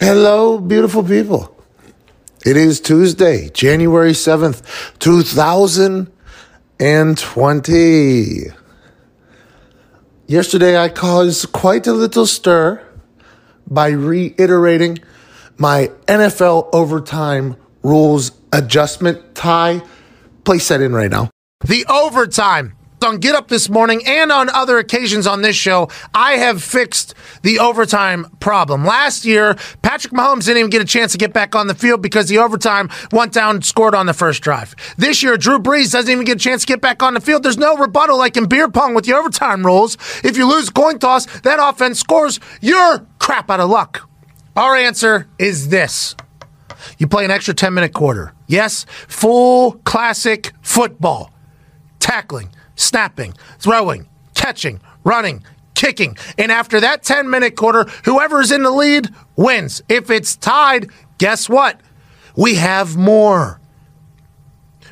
Hello, beautiful people. It is Tuesday, January 7th, 2020. Yesterday, I caused quite a little stir by reiterating my NFL overtime rules adjustment tie. Place that in right now. The overtime on Get Up this morning and on other occasions on this show, I have fixed the overtime problem. Last year, Patrick Mahomes didn't even get a chance to get back on the field because the overtime went down, scored on the first drive. This year, Drew Brees doesn't even get a chance to get back on the field. There's no rebuttal like in beer pong with the overtime rules. If you lose coin toss, that offense scores, you're crap out of luck. Our answer is this. You play an extra 10 minute quarter. Yes, full classic football. Tackling, snapping, throwing, catching, running, kicking. And after that 10 minute quarter, whoever's in the lead wins. If it's tied, guess what? We have more.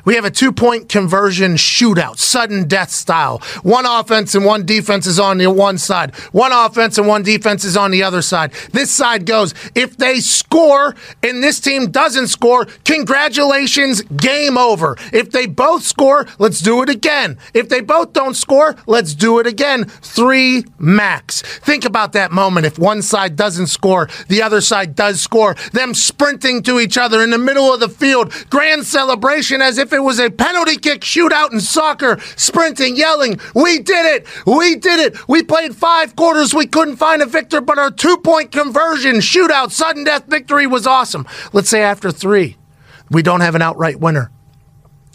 We have a two point conversion shootout, sudden death style. One offense and one defense is on the one side. One offense and one defense is on the other side. This side goes, if they score and this team doesn't score, congratulations, game over. If they both score, let's do it again. If they both don't score, let's do it again. Three max. Think about that moment. If one side doesn't score, the other side does score. Them sprinting to each other in the middle of the field. Grand celebration as if it was a penalty kick shootout in soccer, sprinting, yelling, We did it! We did it! We played five quarters, we couldn't find a victor, but our two point conversion shootout, sudden death victory was awesome. Let's say after three, we don't have an outright winner.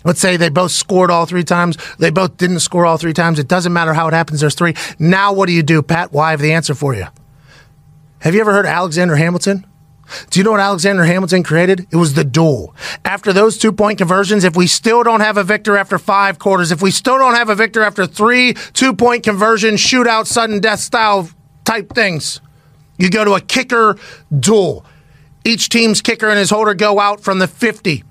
Let's say they both scored all three times. They both didn't score all three times. It doesn't matter how it happens. There's three. Now, what do you do, Pat? Well, I have the answer for you. Have you ever heard Alexander Hamilton? Do you know what Alexander Hamilton created? It was the duel. After those two point conversions, if we still don't have a victor after five quarters, if we still don't have a victor after three two point conversions, shootout, sudden death style type things, you go to a kicker duel. Each team's kicker and his holder go out from the 50.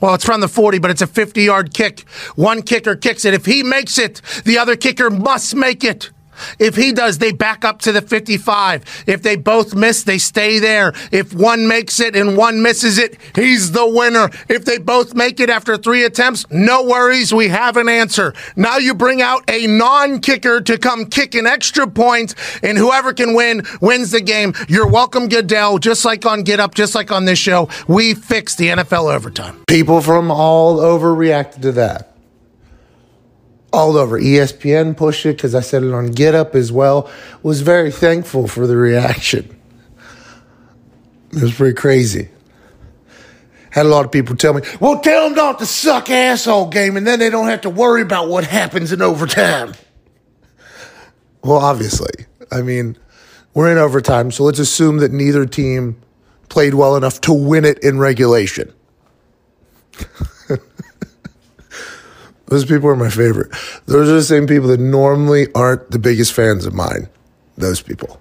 Well, it's from the 40, but it's a 50 yard kick. One kicker kicks it. If he makes it, the other kicker must make it. If he does, they back up to the 55. If they both miss, they stay there. If one makes it and one misses it, he's the winner. If they both make it after three attempts, no worries. We have an answer. Now you bring out a non kicker to come kick an extra point, and whoever can win wins the game. You're welcome, Goodell. Just like on Get Up, just like on this show, we fixed the NFL overtime. People from all over reacted to that all over. ESPN pushed it because I said it on Get Up as well. Was very thankful for the reaction. It was pretty crazy. Had a lot of people tell me, well, tell them not to suck asshole game and then they don't have to worry about what happens in overtime. Well, obviously. I mean, we're in overtime, so let's assume that neither team played well enough to win it in regulation. Those people are my favorite. Those are the same people that normally aren't the biggest fans of mine. Those people.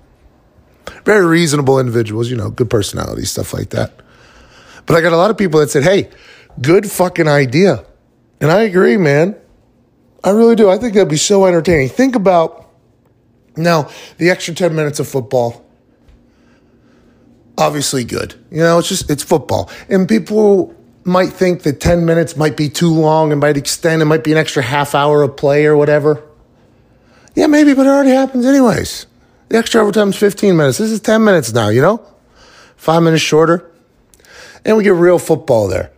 Very reasonable individuals, you know, good personality, stuff like that. But I got a lot of people that said, hey, good fucking idea. And I agree, man. I really do. I think that'd be so entertaining. Think about now the extra 10 minutes of football. Obviously good. You know, it's just, it's football. And people might think that 10 minutes might be too long and might extend. It might be an extra half hour of play or whatever. Yeah, maybe, but it already happens anyways. The extra overtime is 15 minutes. This is 10 minutes now, you know? Five minutes shorter. And we get real football there.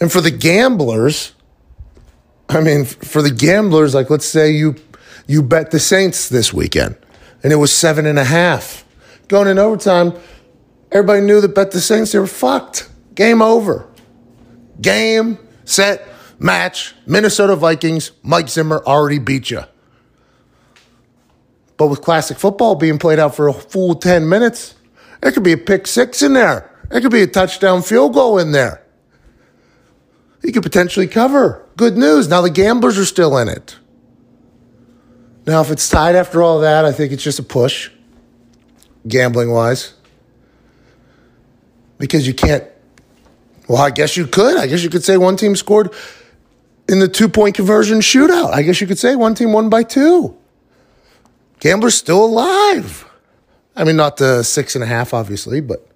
And for the gamblers, I mean, for the gamblers, like let's say you you bet the Saints this weekend and it was seven and a half. Going in overtime, everybody knew that bet the Saints, they were fucked. Game over. Game, set, match. Minnesota Vikings, Mike Zimmer already beat you. But with classic football being played out for a full 10 minutes, it could be a pick six in there. It could be a touchdown field goal in there. You could potentially cover. Good news. Now the gamblers are still in it. Now, if it's tied after all that, I think it's just a push, gambling wise. Because you can't, well, I guess you could. I guess you could say one team scored in the two point conversion shootout. I guess you could say one team won by two. Gambler's still alive. I mean, not the six and a half, obviously, but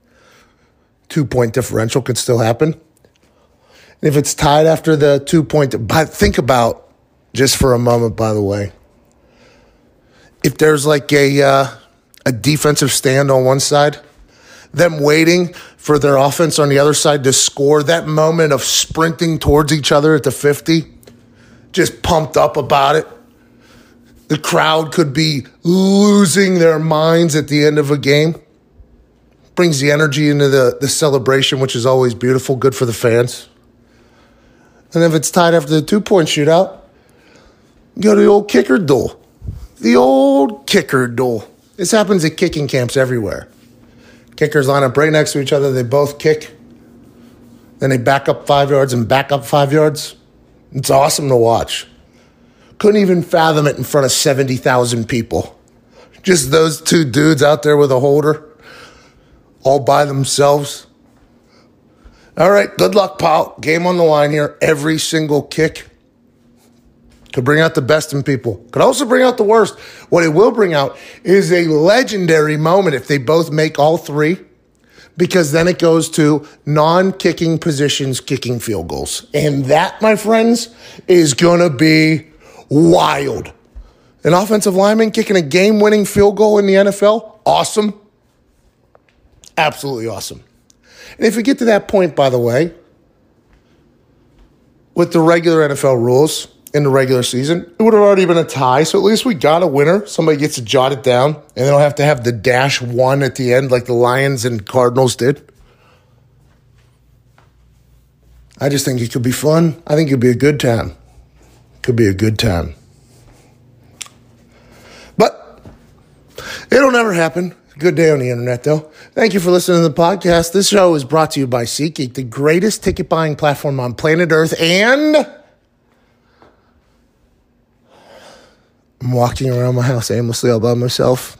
two point differential could still happen. And if it's tied after the two point, but think about just for a moment, by the way, if there's like a uh, a defensive stand on one side, them waiting for their offense on the other side to score, that moment of sprinting towards each other at the 50, just pumped up about it. The crowd could be losing their minds at the end of a game. Brings the energy into the, the celebration, which is always beautiful, good for the fans. And if it's tied after the two point shootout, go to the old kicker duel. The old kicker duel. This happens at kicking camps everywhere. Kickers line up right next to each other. They both kick. Then they back up five yards and back up five yards. It's awesome to watch. Couldn't even fathom it in front of 70,000 people. Just those two dudes out there with a holder, all by themselves. All right, good luck, pal. Game on the line here. Every single kick could bring out the best in people. Could also bring out the worst. What it will bring out is a legendary moment if they both make all three, because then it goes to non kicking positions, kicking field goals. And that, my friends, is going to be wild. An offensive lineman kicking a game winning field goal in the NFL, awesome. Absolutely awesome. And if we get to that point, by the way, with the regular NFL rules, in the regular season, it would have already been a tie. So at least we got a winner. Somebody gets to jot it down, and they don't have to have the dash one at the end like the Lions and Cardinals did. I just think it could be fun. I think it'd be a good time. Could be a good time. But it'll never happen. Good day on the internet, though. Thank you for listening to the podcast. This show is brought to you by SeatGeek, the greatest ticket buying platform on planet Earth, and I'm walking around my house aimlessly all by myself.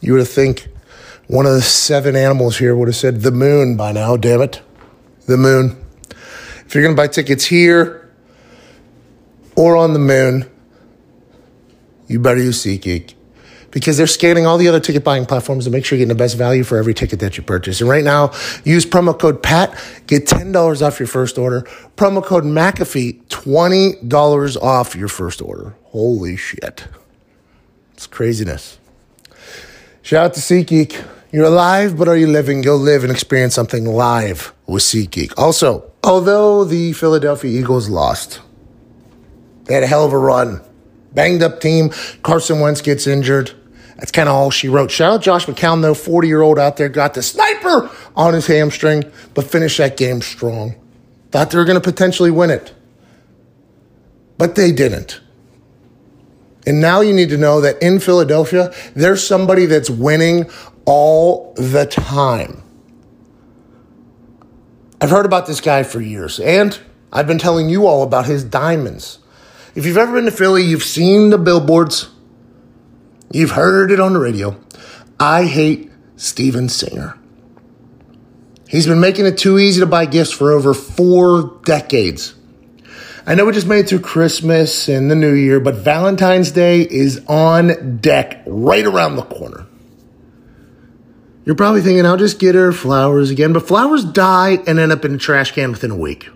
You would have think one of the seven animals here would have said the moon by now, damn it. The moon. If you're going to buy tickets here or on the moon, you better use SeatGeek because they're scanning all the other ticket buying platforms to make sure you're getting the best value for every ticket that you purchase. And right now, use promo code PAT, get $10 off your first order. Promo code McAfee, $20 off your first order. Holy shit. It's craziness. Shout out to SeatGeek. You're alive, but are you living? Go live and experience something live with SeatGeek. Also, although the Philadelphia Eagles lost, they had a hell of a run. Banged up team. Carson Wentz gets injured. That's kind of all she wrote. Shout out Josh McCown, though, 40 year old out there, got the sniper on his hamstring, but finished that game strong. Thought they were going to potentially win it, but they didn't. And now you need to know that in Philadelphia, there's somebody that's winning all the time. I've heard about this guy for years, and I've been telling you all about his diamonds. If you've ever been to Philly, you've seen the billboards, you've heard it on the radio. I hate Steven Singer. He's been making it too easy to buy gifts for over four decades. I know we just made it through Christmas and the New Year, but Valentine's Day is on deck right around the corner. You're probably thinking, I'll just get her flowers again, but flowers die and end up in a trash can within a week.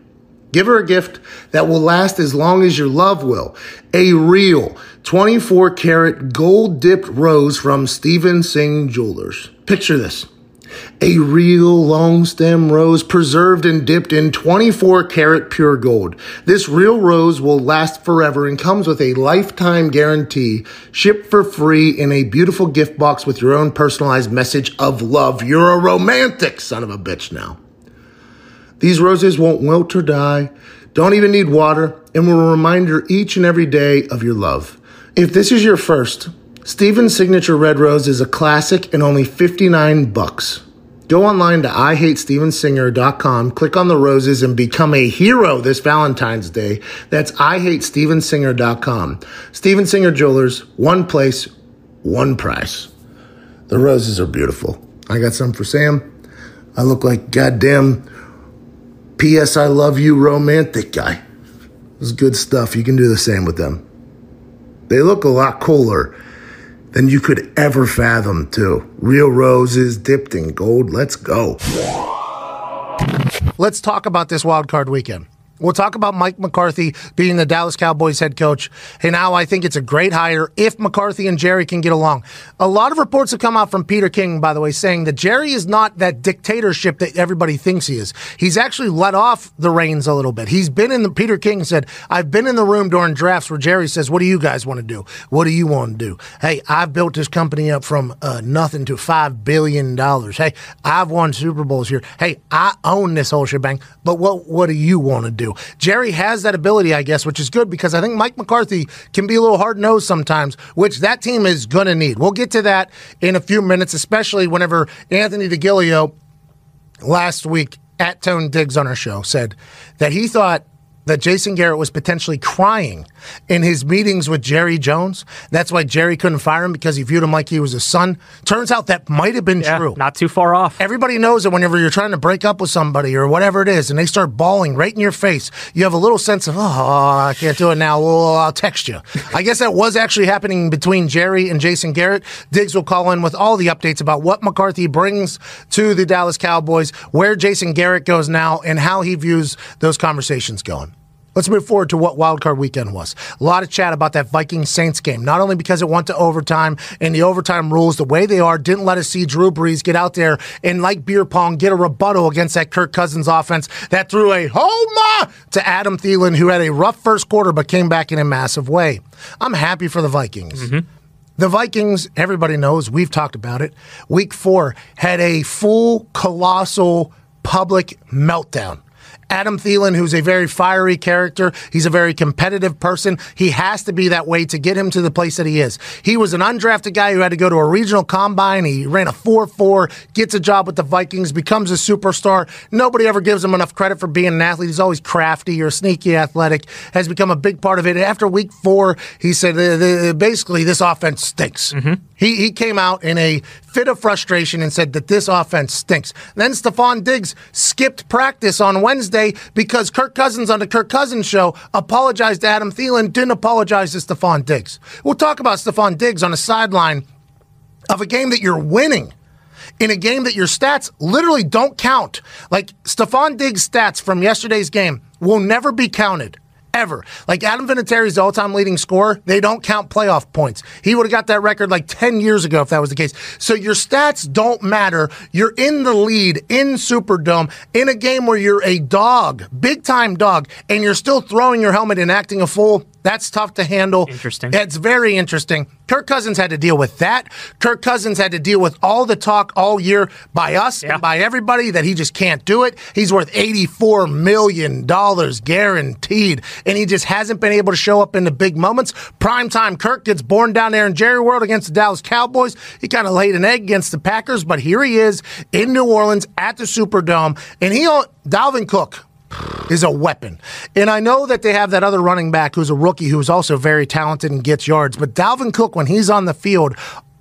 Give her a gift that will last as long as your love will. A real 24 karat gold dipped rose from Steven Singh Jewelers. Picture this. A real long stem rose preserved and dipped in 24 karat pure gold. This real rose will last forever and comes with a lifetime guarantee, shipped for free in a beautiful gift box with your own personalized message of love. You're a romantic son of a bitch now. These roses won't wilt or die, don't even need water, and will remind you each and every day of your love. If this is your first, Steven's signature red rose is a classic and only 59 bucks. Go online to IHateStevenSinger.com, click on the roses, and become a hero this Valentine's Day. That's IHateStevenSinger.com. Steven Singer Jewelers, one place, one price. The roses are beautiful. I got some for Sam. I look like goddamn P.S. I love you romantic guy. It's good stuff. You can do the same with them. They look a lot cooler than you could ever fathom, too. Real roses dipped in gold. Let's go. Let's talk about this wild card weekend. We'll talk about Mike McCarthy being the Dallas Cowboys head coach. Hey, now I think it's a great hire if McCarthy and Jerry can get along. A lot of reports have come out from Peter King, by the way, saying that Jerry is not that dictatorship that everybody thinks he is. He's actually let off the reins a little bit. He's been in the, Peter King said, I've been in the room during drafts where Jerry says, What do you guys want to do? What do you want to do? Hey, I've built this company up from uh, nothing to $5 billion. Hey, I've won Super Bowls here. Hey, I own this whole shebang, but what, what do you want to do? Jerry has that ability, I guess, which is good because I think Mike McCarthy can be a little hard nosed sometimes, which that team is going to need. We'll get to that in a few minutes, especially whenever Anthony DeGilio last week at Tone Digs on our show said that he thought that Jason Garrett was potentially crying in his meetings with Jerry Jones. That's why Jerry couldn't fire him because he viewed him like he was his son. Turns out that might have been Yeah, true. not too far off. Everybody knows that whenever you're trying to break up with somebody or whatever it is, and they start bawling right in your face, you have a little sense of, oh, I can't do it now. Well, I'll text you. I guess that was actually happening between Jerry and Jason Garrett. Digs will call in with all the updates about what McCarthy brings to the Dallas Cowboys, where Jason Garrett goes now, and how he views those conversations going. Let's move forward to what wildcard weekend was. A lot of chat about that Vikings Saints game, not only because it went to overtime and the overtime rules, the way they are, didn't let us see Drew Brees get out there and, like beer pong, get a rebuttal against that Kirk Cousins offense that threw a homa to Adam Thielen, who had a rough first quarter but came back in a massive way. I'm happy for the Vikings. Mm-hmm. The Vikings, everybody knows, we've talked about it. Week four had a full, colossal public meltdown. Adam Thielen, who's a very fiery character, he's a very competitive person. He has to be that way to get him to the place that he is. He was an undrafted guy who had to go to a regional combine. He ran a 4 4, gets a job with the Vikings, becomes a superstar. Nobody ever gives him enough credit for being an athlete. He's always crafty or sneaky athletic, has become a big part of it. After week four, he said, "Uh, basically, this offense stinks. He, he came out in a fit of frustration and said that this offense stinks. Then Stefon Diggs skipped practice on Wednesday because Kirk Cousins on the Kirk Cousins show apologized to Adam Thielen, didn't apologize to Stefon Diggs. We'll talk about Stefon Diggs on a sideline of a game that you're winning. In a game that your stats literally don't count. Like Stefon Diggs' stats from yesterday's game will never be counted. Ever. Like Adam Vinatieri's the all time leading scorer, they don't count playoff points. He would have got that record like 10 years ago if that was the case. So your stats don't matter. You're in the lead in Superdome in a game where you're a dog, big time dog, and you're still throwing your helmet and acting a fool. That's tough to handle. Interesting. It's very interesting. Kirk Cousins had to deal with that. Kirk Cousins had to deal with all the talk all year by us Yeah. and by everybody that he just can't do it. He's worth $84 million guaranteed, and he just hasn't been able to show up in the big moments. Primetime Kirk gets born down there in Jerry World against the Dallas Cowboys. He kind of laid an egg against the Packers, but here he is in New Orleans at the Superdome, and he, on Dalvin Cook, is a weapon. And I know that they have that other running back who's a rookie who's also very talented and gets yards. But Dalvin Cook, when he's on the field,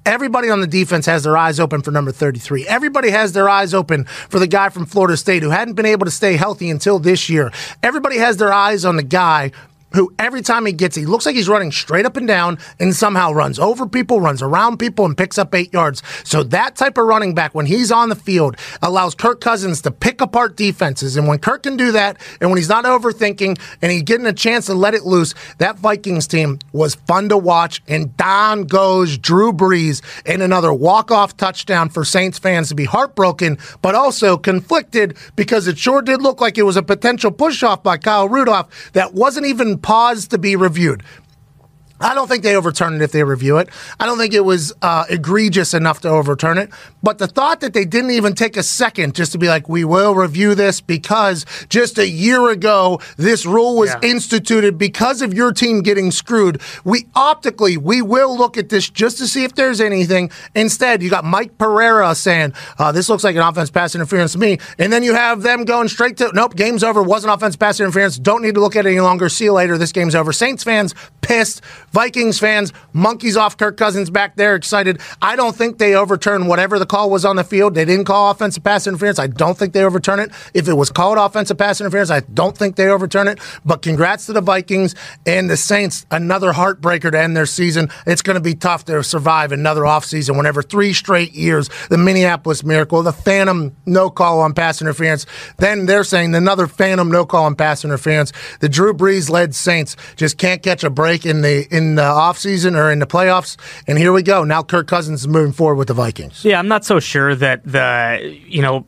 Everybody on the defense has their eyes open for number 33. Everybody has their eyes open for the guy from Florida State who hadn't been able to stay healthy until this year. Everybody has their eyes on the guy who every time he gets, he looks like he's running straight up and down and somehow runs over people, runs around people, and picks up eight yards. So that type of running back, when he's on the field, allows Kirk Cousins to pick apart defenses. And when Kirk can do that, and when he's not overthinking and he's getting a chance to let it loose, that Vikings team was fun to watch. And down goes Drew Brees in another walk-off touchdown for Saints fans to be heartbroken, but also conflicted because it sure did look like it was a potential push-off by Kyle Rudolph that wasn't even paused to be reviewed. I don't think they overturn it if they review it. I don't think it was uh, egregious enough to overturn it. But the thought that they didn't even take a second just to be like, we will review this because just a year ago, this rule was Yeah. instituted because of your team getting screwed. We optically, we will look at this just to see if there's anything. Instead, you got Mike Pereira saying, uh, this looks like an offense pass interference to me. And then you have them going straight to, nope, game's over. Wasn't offense pass interference. Don't need to look at it any longer. See you later. This game's over. Saints fans pissed. Vikings fans, monkeys off Kirk Cousins back there, excited. I don't think they overturn whatever the call was on the field. They didn't call offensive pass interference. I don't think they overturn it. If it was called offensive pass interference, I don't think they overturn it. But congrats to the Vikings and the Saints. Another heartbreaker to end their season. It's going to be tough to survive another offseason whenever three straight years, the Minneapolis Miracle, the phantom no call on pass interference. Then they're saying another phantom no call on pass interference. The Drew Brees led Saints just can't catch a break in the in the offseason or in the playoffs. And here we go. Now Kirk Cousins is moving forward with the Vikings. Yeah, I'm not so sure that the you know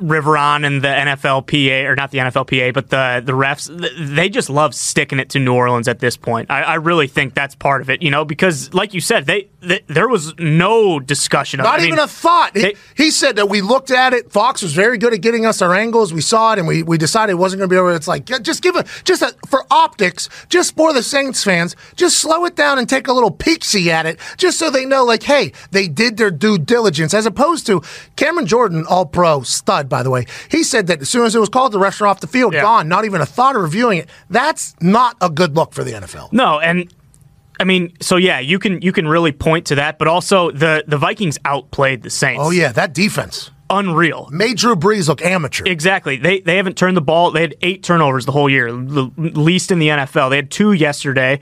Riveron and the NFLPA or not the NFLPA, but the the refs they just love sticking it to New Orleans at this point. I, I really think that's part of it, you know, because like you said, they, they there was no discussion. Not I mean, even a thought. He, they- he said that we looked at it. Fox was very good at getting us our angles. We saw it, and we, we decided it wasn't going to be over. It's like just give a just a, for optics, just for the Saints fans, just slow it down and take a little peek see at it, just so they know, like, hey, they did their due diligence, as opposed to Cameron Jordan, All Pro stud, by the way. He said that as soon as it was called, the refs are off the field, Yeah. gone. Not even a thought of reviewing it. That's not a good look for the NFL. No, and I mean, so yeah, you can you can really point to that, but also the the Vikings outplayed the Saints. Oh yeah, that defense unreal. made Drew Brees look amateur. Exactly. They they haven't turned the ball. They had eight turnovers the whole year, the least in the NFL. They had two yesterday.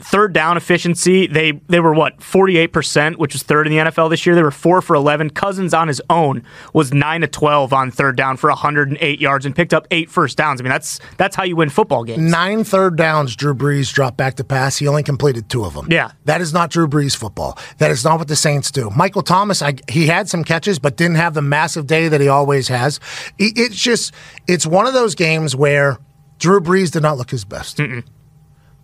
Third down efficiency, they they were what forty eight percent, which was third in the NFL this year. They were four for eleven. Cousins on his own was nine to twelve on third down for hundred and eight yards and picked up eight first downs. I mean that's that's how you win football games. Nine third downs, Drew Brees dropped back to pass. He only completed two of them. Yeah. That is not Drew Brees football. That is not what the Saints do. Michael Thomas, I, he had some catches, but didn't have the massive day that he always has. It- It's just, it's one of those games where Drew Brees did not look his best.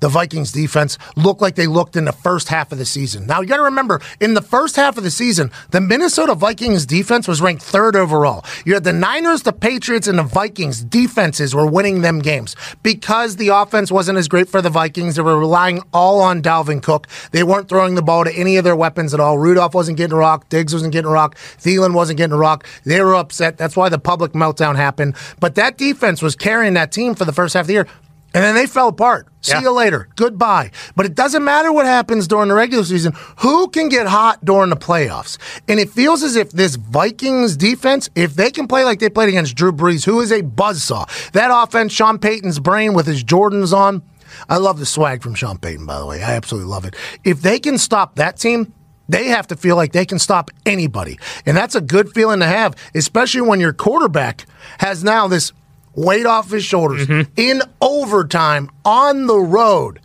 The Vikings defense looked like they looked in the first half of the season. Now, you got to remember, in the first half of the season, the Minnesota Vikings defense was ranked third overall. You had the Niners, the Patriots, and the Vikings defenses were winning them games because the offense wasn't as great for the Vikings. They were relying all on Dalvin Cook. They weren't throwing the ball to any of their weapons at all. Rudolph wasn't getting a rock. Diggs wasn't getting a rock. Thielen wasn't getting a rock. They were upset. That's why the public meltdown happened. But that defense was carrying that team for the first half of the year. And then they fell apart. See Yeah. you later. Goodbye. But it doesn't matter what happens during the regular season. Who can get hot during the playoffs? And it feels as if this Vikings defense, if they can play like they played against Drew Brees, who is a buzzsaw, that offense, Sean Payton's brain with his Jordans on. I love the swag from Sean Payton, by the way. I absolutely love it. If they can stop that team, they have to feel like they can stop anybody. And that's a good feeling to have, especially when your quarterback has now this weight off his shoulders mm-hmm. in overtime on the road.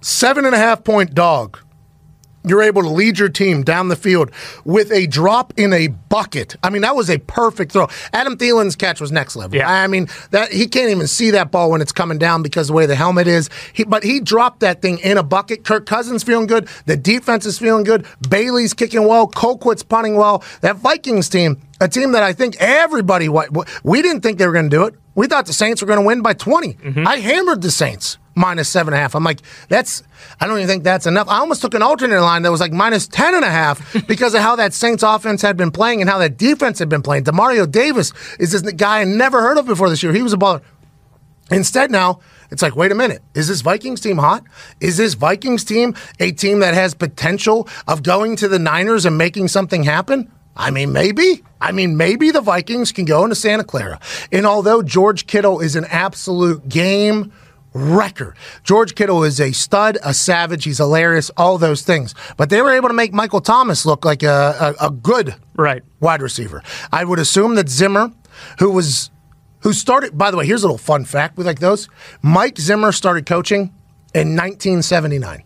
Seven and a half point dog. You're able to lead your team down the field with a drop in a bucket. I mean, that was a perfect throw. Adam Thielen's catch was next level. Yeah. I mean, that he can't even see that ball when it's coming down because of the way the helmet is. He, but he dropped that thing in a bucket. Kirk Cousins feeling good. The defense is feeling good. Bailey's kicking well. Colquitt's punting well. That Vikings team, a team that I think everybody, we didn't think they were going to do it. We thought the Saints were going to win by 20. Mm-hmm. I hammered the Saints minus seven and a half. I'm like, that's, I don't even think that's enough. I almost took an alternate line that was like minus 10 and a half because of how that Saints offense had been playing and how that defense had been playing. Demario Davis is this guy I never heard of before this year. He was a baller. Instead, now it's like, wait a minute. Is this Vikings team hot? Is this Vikings team a team that has potential of going to the Niners and making something happen? I mean, maybe. I mean, maybe the Vikings can go into Santa Clara. And although George Kittle is an absolute game wrecker, George Kittle is a stud, a savage. He's hilarious, all those things. But they were able to make Michael Thomas look like a, a, a good Right. wide receiver. I would assume that Zimmer, who was who started by the way, here's a little fun fact with like those. Mike Zimmer started coaching in 1979.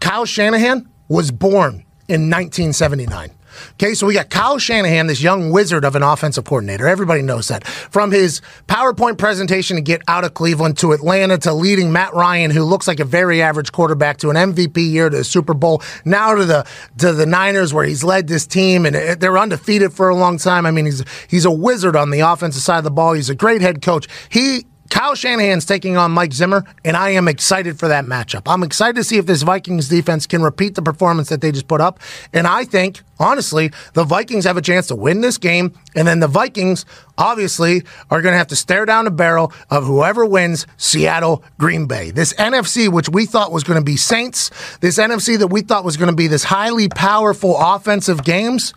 Kyle Shanahan was born in 1979. Okay, so we got Kyle Shanahan, this young wizard of an offensive coordinator. Everybody knows that. From his PowerPoint presentation to get out of Cleveland to Atlanta to leading Matt Ryan, who looks like a very average quarterback, to an MVP year to the Super Bowl, now to the to the Niners where he's led this team and uh, they're undefeated for a long time. I mean, he's he's a wizard on the offensive side of the ball. He's a great head coach. He Kyle Shanahan's taking on Mike Zimmer, and I am excited for that matchup. I'm excited to see if this Vikings defense can repeat the performance that they just put up. And I think, honestly, the Vikings have a chance to win this game, and then the Vikings obviously are going to have to stare down the barrel of whoever wins Seattle Green Bay. This NFC, which we thought was going to be Saints, this NFC that we thought was going to be this highly powerful offensive games,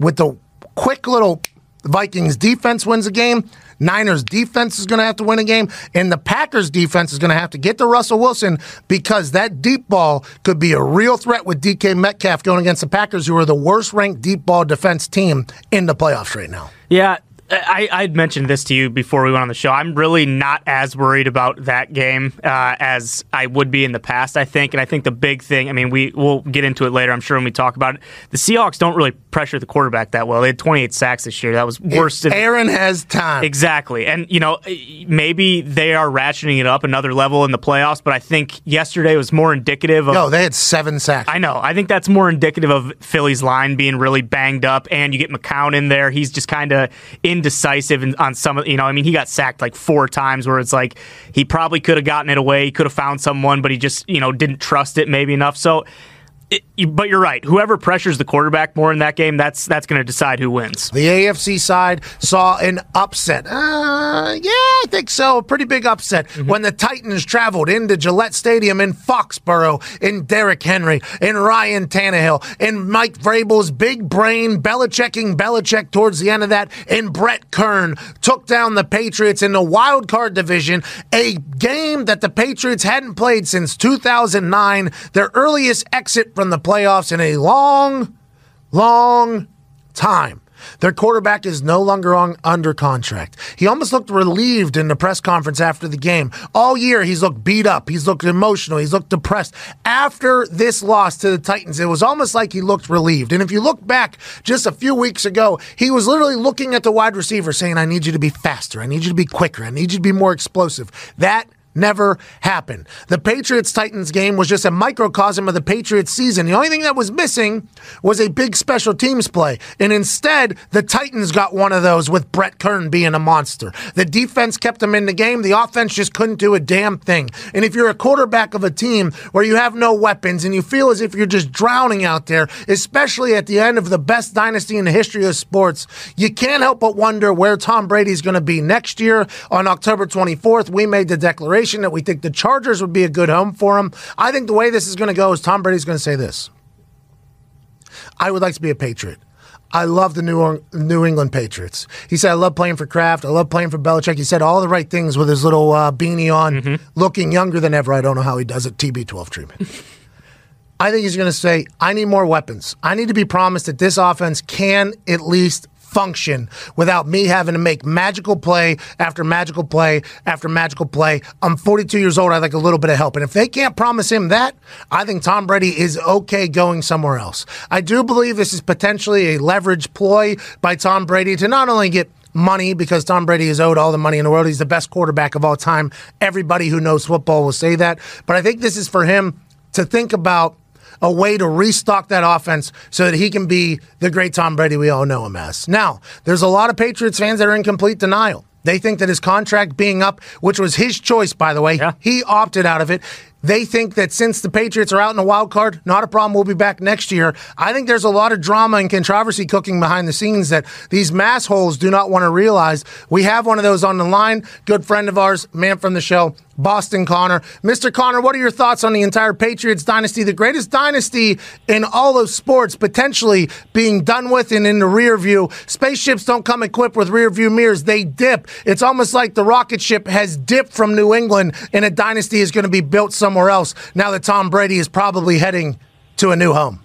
with the quick little Vikings defense wins a game. Niners defense is going to have to win a game, and the Packers defense is going to have to get to Russell Wilson because that deep ball could be a real threat with DK Metcalf going against the Packers, who are the worst ranked deep ball defense team in the playoffs right now. Yeah, I, I'd mentioned this to you before we went on the show. I'm really not as worried about that game uh, as I would be in the past, I think. And I think the big thing, I mean, we, we'll get into it later, I'm sure, when we talk about it. The Seahawks don't really pressure the quarterback that well. They had 28 sacks this year. That was worse than. Aaron has time. Exactly. And, you know, maybe they are ratcheting it up another level in the playoffs, but I think yesterday was more indicative of. No, they had seven sacks. I know. I think that's more indicative of Philly's line being really banged up, and you get McCown in there. He's just kind of in indecisive on some of you know. I mean, he got sacked like four times, where it's like he probably could have gotten it away. He could have found someone, but he just you know didn't trust it maybe enough. So it, but you're right. Whoever pressures the quarterback more in that game, that's that's going to decide who wins. The AFC side saw an upset. Uh, yeah, I think so. A pretty big upset mm-hmm. when the Titans traveled into Gillette Stadium in Foxborough in Derrick Henry, in Ryan Tannehill, in Mike Vrabel's big brain Belichicking Belichick towards the end of that, and Brett Kern took down the Patriots in the wild card division, a game that the Patriots hadn't played since 2009, their earliest exit from the playoffs in a long, long time. Their quarterback is no longer on under contract. He almost looked relieved in the press conference after the game. All year he's looked beat up, he's looked emotional, he's looked depressed. After this loss to the Titans, it was almost like he looked relieved. And if you look back just a few weeks ago, he was literally looking at the wide receiver saying, I need you to be faster, I need you to be quicker, I need you to be more explosive. That never happened. The Patriots Titans game was just a microcosm of the Patriots season. The only thing that was missing was a big special teams play. And instead, the Titans got one of those with Brett Kern being a monster. The defense kept them in the game. The offense just couldn't do a damn thing. And if you're a quarterback of a team where you have no weapons and you feel as if you're just drowning out there, especially at the end of the best dynasty in the history of sports, you can't help but wonder where Tom Brady's going to be next year on October 24th. We made the declaration that we think the Chargers would be a good home for him. I think the way this is going to go is Tom Brady's going to say this I would like to be a Patriot. I love the New, New England Patriots. He said, I love playing for Kraft. I love playing for Belichick. He said all the right things with his little uh, beanie on, mm-hmm. looking younger than ever. I don't know how he does it. TB12 treatment. I think he's going to say, I need more weapons. I need to be promised that this offense can at least function without me having to make magical play after magical play after magical play. I'm 42 years old. I'd like a little bit of help. And if they can't promise him that, I think Tom Brady is okay going somewhere else. I do believe this is potentially a leverage ploy by Tom Brady to not only get money because Tom Brady is owed all the money in the world. He's the best quarterback of all time. Everybody who knows football will say that. But I think this is for him to think about a way to restock that offense so that he can be the great Tom Brady we all know him as. Now, there's a lot of Patriots fans that are in complete denial. They think that his contract being up, which was his choice, by the way, yeah. he opted out of it. They think that since the Patriots are out in the wild card, not a problem. We'll be back next year. I think there's a lot of drama and controversy cooking behind the scenes that these Massholes do not want to realize. We have one of those on the line. Good friend of ours, man from the show, Boston Connor. Mr. Connor, what are your thoughts on the entire Patriots dynasty, the greatest dynasty in all of sports, potentially being done with and in the rear view? Spaceships don't come equipped with rear view mirrors, they dip. It's almost like the rocket ship has dipped from New England and a dynasty is going to be built somewhere else now that Tom Brady is probably heading to a new home.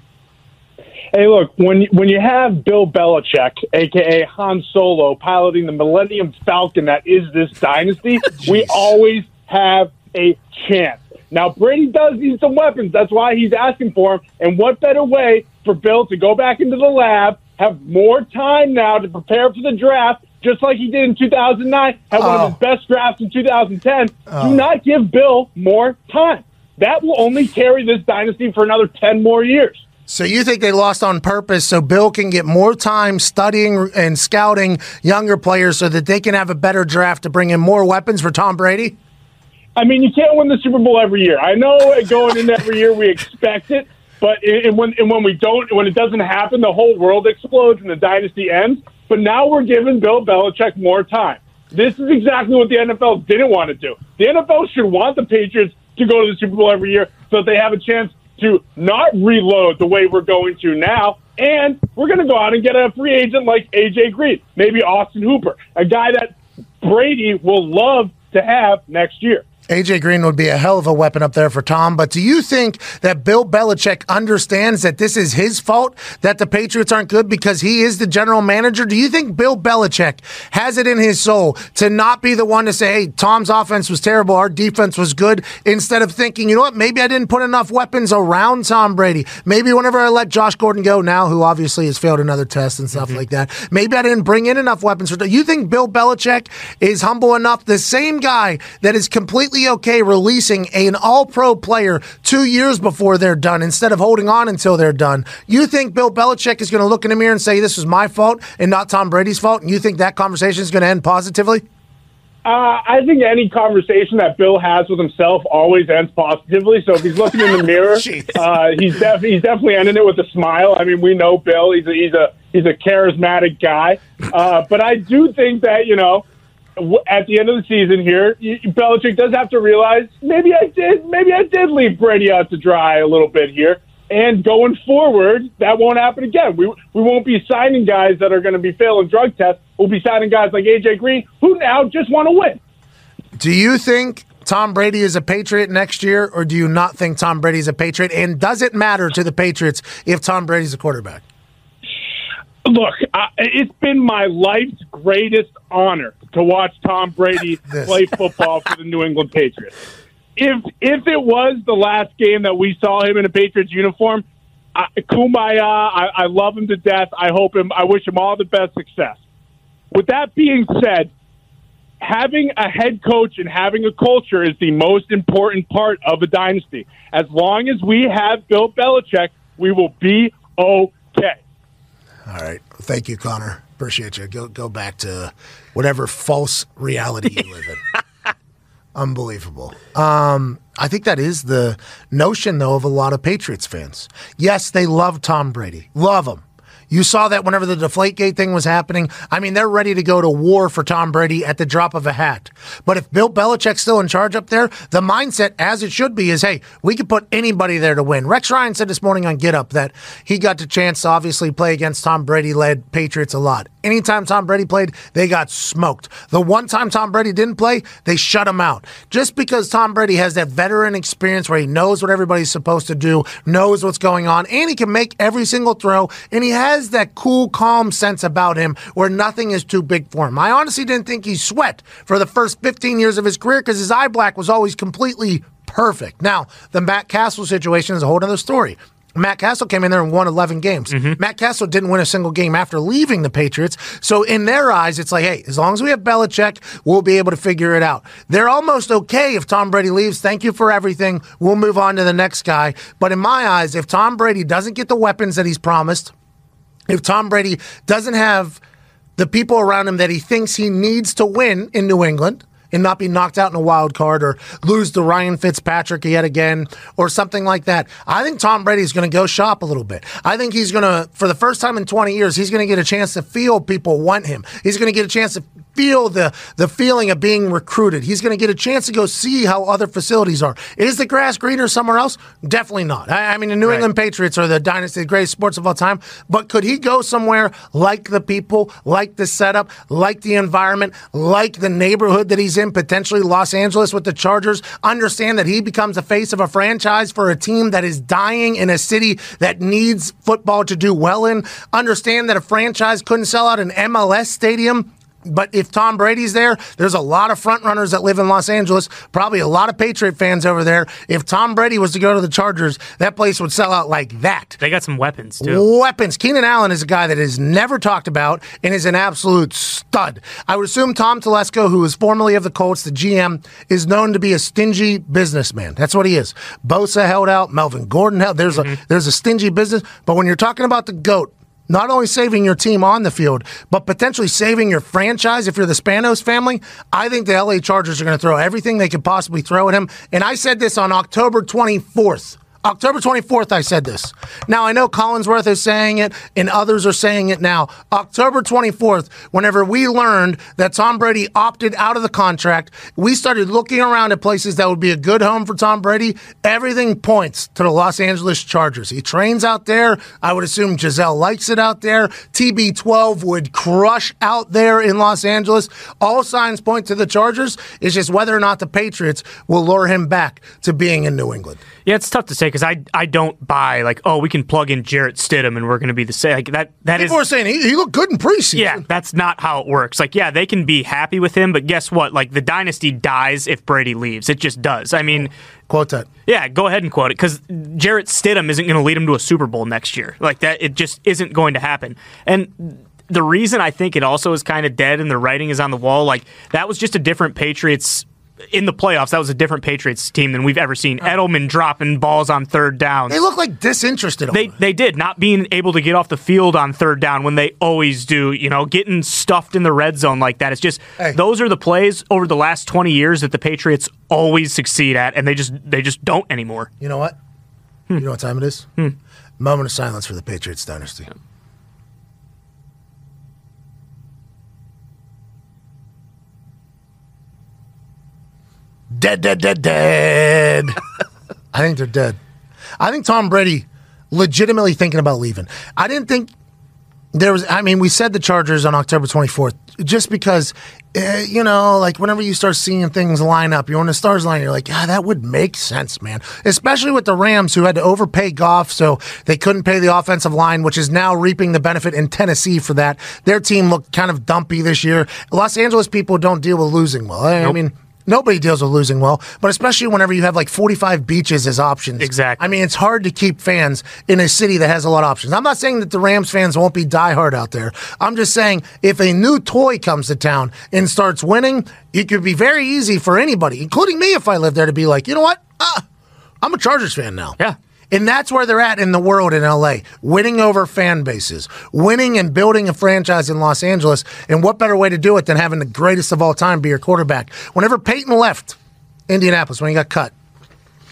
Hey, look, when when you have Bill Belichick, aka Han Solo, piloting the Millennium Falcon that is this dynasty, we always have a chance. Now, Brady does need some weapons. That's why he's asking for them. And what better way for Bill to go back into the lab, have more time now to prepare for the draft, just like he did in 2009, had one Oh. of his oh. best drafts in 2010. Do oh. not give Bill more time. That will only carry this dynasty for another 10 more years. So you think they lost on purpose so Bill can get more time studying and scouting younger players so that they can have a better draft to bring in more weapons for Tom Brady? I mean, you can't win the Super Bowl every year. I know going in every year we expect it, but and when and when we don't, when it doesn't happen, the whole world explodes and the dynasty ends. But now we're giving Bill Belichick more time. This is exactly what the NFL didn't want to do. The NFL should want the Patriots to go to the Super Bowl every year so that they have a chance to not reload the way we're going to now. And we're going to go out and get a free agent like AJ Green, maybe Austin Hooper, a guy that Brady will love to have next year. AJ Green would be a hell of a weapon up there for Tom, but do you think that Bill Belichick understands that this is his fault that the Patriots aren't good because he is the general manager? Do you think Bill Belichick has it in his soul to not be the one to say, hey, Tom's offense was terrible, our defense was good, instead of thinking, you know what, maybe I didn't put enough weapons around Tom Brady. Maybe whenever I let Josh Gordon go now, who obviously has failed another test and stuff mm-hmm. like that, maybe I didn't bring in enough weapons for you think Bill Belichick is humble enough, the same guy that is completely okay releasing an all pro player two years before they're done instead of holding on until they're done. You think Bill Belichick is going to look in the mirror and say, This was my fault and not Tom Brady's fault? And you think that conversation is going to end positively? Uh, I think any conversation that Bill has with himself always ends positively. So if he's looking in the mirror, uh, he's def- he's definitely ending it with a smile. I mean, we know Bill; he's a, he's a he's a charismatic guy. Uh, but I do think that you know, at the end of the season here, Belichick does have to realize maybe I did maybe I did leave Brady out to dry a little bit here. And going forward, that won't happen again. We we won't be signing guys that are going to be failing drug tests. We'll be signing guys like AJ Green, who now just want to win. Do you think Tom Brady is a Patriot next year, or do you not think Tom Brady is a Patriot? And does it matter to the Patriots if Tom Brady's a quarterback? Look, I, it's been my life's greatest honor to watch Tom Brady play football for the New England Patriots. If if it was the last game that we saw him in a Patriots uniform, I, kumbaya. I, I love him to death. I hope him. I wish him all the best success. With that being said, having a head coach and having a culture is the most important part of a dynasty. As long as we have Bill Belichick, we will be okay. All right. Thank you, Connor. Appreciate you. Go go back to whatever false reality you live in. Unbelievable. Um, I think that is the notion, though, of a lot of Patriots fans. Yes, they love Tom Brady. Love him. You saw that whenever the Deflategate thing was happening. I mean, they're ready to go to war for Tom Brady at the drop of a hat. But if Bill Belichick's still in charge up there, the mindset, as it should be, is hey, we could put anybody there to win. Rex Ryan said this morning on Get Up that he got the chance to obviously play against Tom Brady led Patriots a lot. Anytime Tom Brady played, they got smoked. The one time Tom Brady didn't play, they shut him out. Just because Tom Brady has that veteran experience where he knows what everybody's supposed to do, knows what's going on, and he can make every single throw, and he has that cool, calm sense about him where nothing is too big for him. I honestly didn't think he sweat for the first 15 years of his career because his eye black was always completely perfect. Now, the Matt Cassel situation is a whole other story. Matt Cassel came in there and won 11 games. Mm-hmm. Matt Cassel didn't win a single game after leaving the Patriots. So, in their eyes, it's like, hey, as long as we have Belichick, we'll be able to figure it out. They're almost okay if Tom Brady leaves. Thank you for everything. We'll move on to the next guy. But in my eyes, if Tom Brady doesn't get the weapons that he's promised, if Tom Brady doesn't have the people around him that he thinks he needs to win in New England and not be knocked out in a wild card or lose to Ryan Fitzpatrick yet again or something like that. I think Tom Brady's going to go shop a little bit. I think he's going to, for the first time in 20 years, he's going to get a chance to feel people want him. He's going to get a chance to feel the the feeling of being recruited. He's going to get a chance to go see how other facilities are. Is the grass greener somewhere else? Definitely not. I, I mean, the New Right. England Patriots are the dynasty, the greatest sports of all time. But could he go somewhere like the people, like the setup, like the environment, like the neighborhood that he's in, potentially Los Angeles with the Chargers? Understand that he becomes the face of a franchise for a team that is dying in a city that needs football to do well in. Understand that a franchise couldn't sell out an MLS stadium But if Tom Brady's there, there's a lot of front runners that live in Los Angeles, probably a lot of Patriot fans over there. If Tom Brady was to go to the Chargers, that place would sell out like that. They got some weapons too. Weapons. Keenan Allen is a guy that is never talked about and is an absolute stud. I would assume Tom Telesco, who is formerly of the Colts, the GM, is known to be a stingy businessman. That's what he is. Bosa held out, Melvin Gordon held. There's a mm-hmm. there's a stingy business. But when you're talking about the goat, not only saving your team on the field, but potentially saving your franchise if you're the Spanos family, I think the LA Chargers are going to throw everything they could possibly throw at him. And I said this on October 24th. October 24th, I said this. Now, I know Collinsworth is saying it and others are saying it now. October 24th, whenever we learned that Tom Brady opted out of the contract, we started looking around at places that would be a good home for Tom Brady. Everything points to the Los Angeles Chargers. He trains out there. I would assume Gisele likes it out there. TB12 would crush out there in Los Angeles. All signs point to the Chargers. It's just whether or not the Patriots will lure him back to being in New England. Yeah, it's tough to say because I I don't buy like oh we can plug in Jarrett Stidham and we're going to be the same like that that People is are saying he, he looked good in preseason. yeah that's not how it works. Like yeah they can be happy with him, but guess what? Like the dynasty dies if Brady leaves. It just does. I mean. Quote that. Yeah, go ahead and quote it because Jarrett Stidham isn't going to lead him to a Super Bowl next year. Like that, it just isn't going to happen. And the reason I think it also is kind of dead and the writing is on the wall, like that was just a different Patriots in the playoffs. That was a different Patriots team than we've ever seen. Edelman dropping balls on third down. They look like disinterested. They they did not being able to get off the field on third down when they always do. You know, getting stuffed in the red zone like that. It's just Hey. those are the plays over the last twenty years that the Patriots always succeed at, and they just they just don't anymore. You know what? Hmm. You know what time it is? Hmm. Moment of silence for the Patriots dynasty. Dead, dead, dead, dead. I think they're dead. I think Tom Brady legitimately thinking about leaving. I didn't think there was. I mean, we said the Chargers on October 24th just because, uh, you know, like whenever you start seeing things line up, you're on the stars line, you're like, ah, that would make sense, man. Especially with the Rams who had to overpay Goff, so they couldn't pay the offensive line, which is now reaping the benefit in Tennessee for that. Their team looked kind of dumpy this year. Los Angeles people don't deal with losing well. I, I mean. Nobody deals with losing well, but especially whenever you have like 45 beaches as options. Exactly. I mean, it's hard to keep fans in a city that has a lot of options. I'm not saying that the Rams fans won't be diehard out there. I'm just saying if a new toy comes to town and starts winning, it could be very easy for anybody, including me if I lived there, to be like, you know what? Ah, I'm a Chargers fan now. Yeah. And that's where they're at in the world in LA, winning over fan bases, winning and building a franchise in Los Angeles. And what better way to do it than having the greatest of all time be your quarterback? Whenever Peyton left Indianapolis, when he got cut,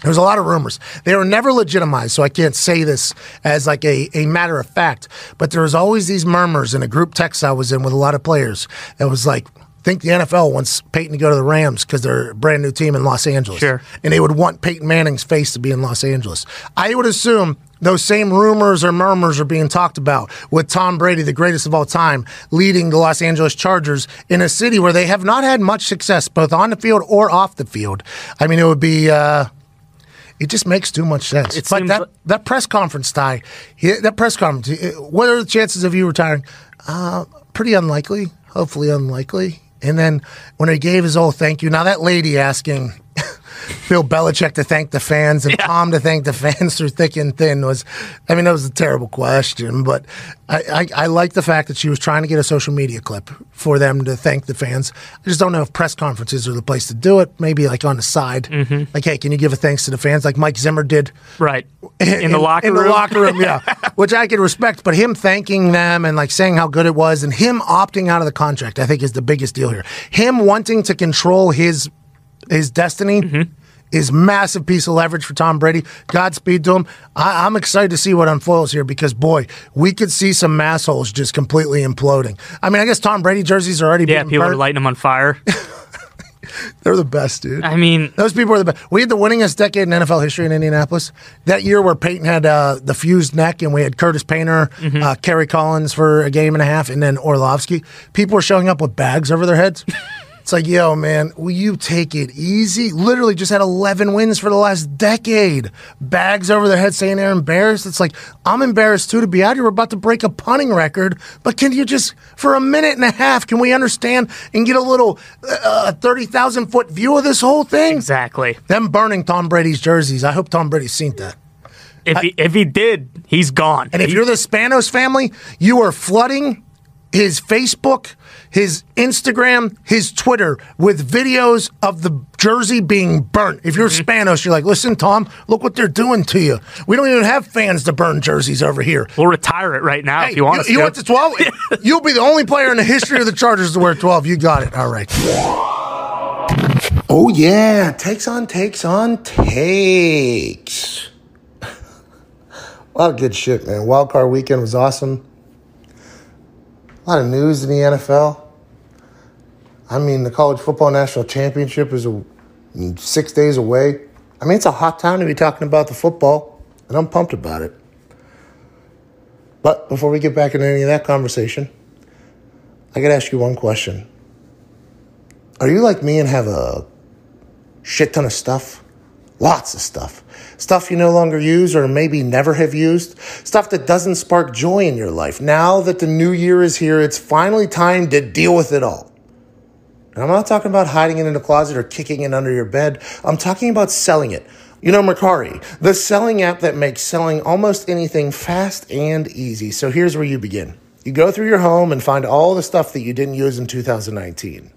there was a lot of rumors. They were never legitimized, so I can't say this as like a, a matter of fact. But there was always these murmurs in a group text I was in with a lot of players that was like, think the NFL wants Peyton to go to the Rams because they're a brand new team in Los Angeles. Sure. And they would want Peyton Manning's face to be in Los Angeles. I would assume those same rumors or murmurs are being talked about with Tom Brady, the greatest of all time, leading the Los Angeles Chargers in a city where they have not had much success, both on the field or off the field. I mean, it would be. Uh, it just makes too much sense. It but that, like- that press conference, Ty, that press conference, eh, what are the chances of you retiring? Uh, pretty unlikely, hopefully unlikely. And then when he gave his old thank you, now that lady asking Bill Belichick to thank the fans and Tom to thank the fans through thick and thin was, I mean, that was a terrible question, but I, I, I like the fact that she was trying to get a social media clip for them to thank the fans. I just don't know if press conferences are the place to do it. Maybe like on the side, like, hey, can you give a thanks to the fans, like Mike Zimmer did Right. In, the locker in room. the locker room, yeah, which I can respect. But him thanking them and like saying how good it was, and him opting out of the contract, I think is the biggest deal here. Him wanting to control his his destiny. Mm-hmm. Is massive piece of leverage for Tom Brady. Godspeed to him. I, I'm excited to see what unfolds here because boy, we could see some massholes just completely imploding. I mean, I guess Tom Brady jerseys are already yeah, people are lighting them on fire. They're the best, dude. I mean, Those people are the best. We had the winningest decade in NFL history in Indianapolis. That year where Peyton had uh, the fused neck and we had Curtis Painter, Mm-hmm. uh, Kerry Collins for a game and a half, and then Orlovsky. People were showing up with bags over their heads. It's like, yo, man, will you take it easy? Literally just had 11 wins for the last decade. Bags over their head saying they're embarrassed. It's like, I'm embarrassed too to be out here. We're about to break a punting record. But can you just, for a minute and a half, can we understand and get a little uh, 30,000 foot view of this whole thing? Exactly. Them burning Tom Brady's jerseys. I hope Tom Brady's seen that. If he, if he did, he's gone. And if He- you're the Spanos family, you are flooding his Facebook, his Instagram, his Twitter with videos of the jersey being burnt. If you're mm-hmm. Spanos, you're like, listen, Tom, look what they're doing to you. We don't even have fans to burn jerseys over here. we'll retire it right now Hey, if you want us you, to. went to 12? You'll be the only player in the history of the Chargers to wear 12. You got it. All right. Oh, yeah. Takes on takes on takes. A lot of good shit, man. Wild card weekend was awesome. A lot of news in the NFL. I mean, the college football national championship is six days away. I mean, it's a hot time to be talking about the football, and I'm pumped about it. But before we get back into any of that conversation, I got to ask you one question. Are you like me and have a shit ton of stuff? Lots of stuff. Stuff you no longer use or maybe never have used. Stuff that doesn't spark joy in your life. Now that the new year is here, it's finally time to deal with it all. And I'm not talking about hiding it in a closet or kicking it under your bed. I'm talking about selling it. You know, Mercari, the selling app that makes selling almost anything fast and easy. So here's where you begin. You go through your home and find all the stuff that you didn't use in 2019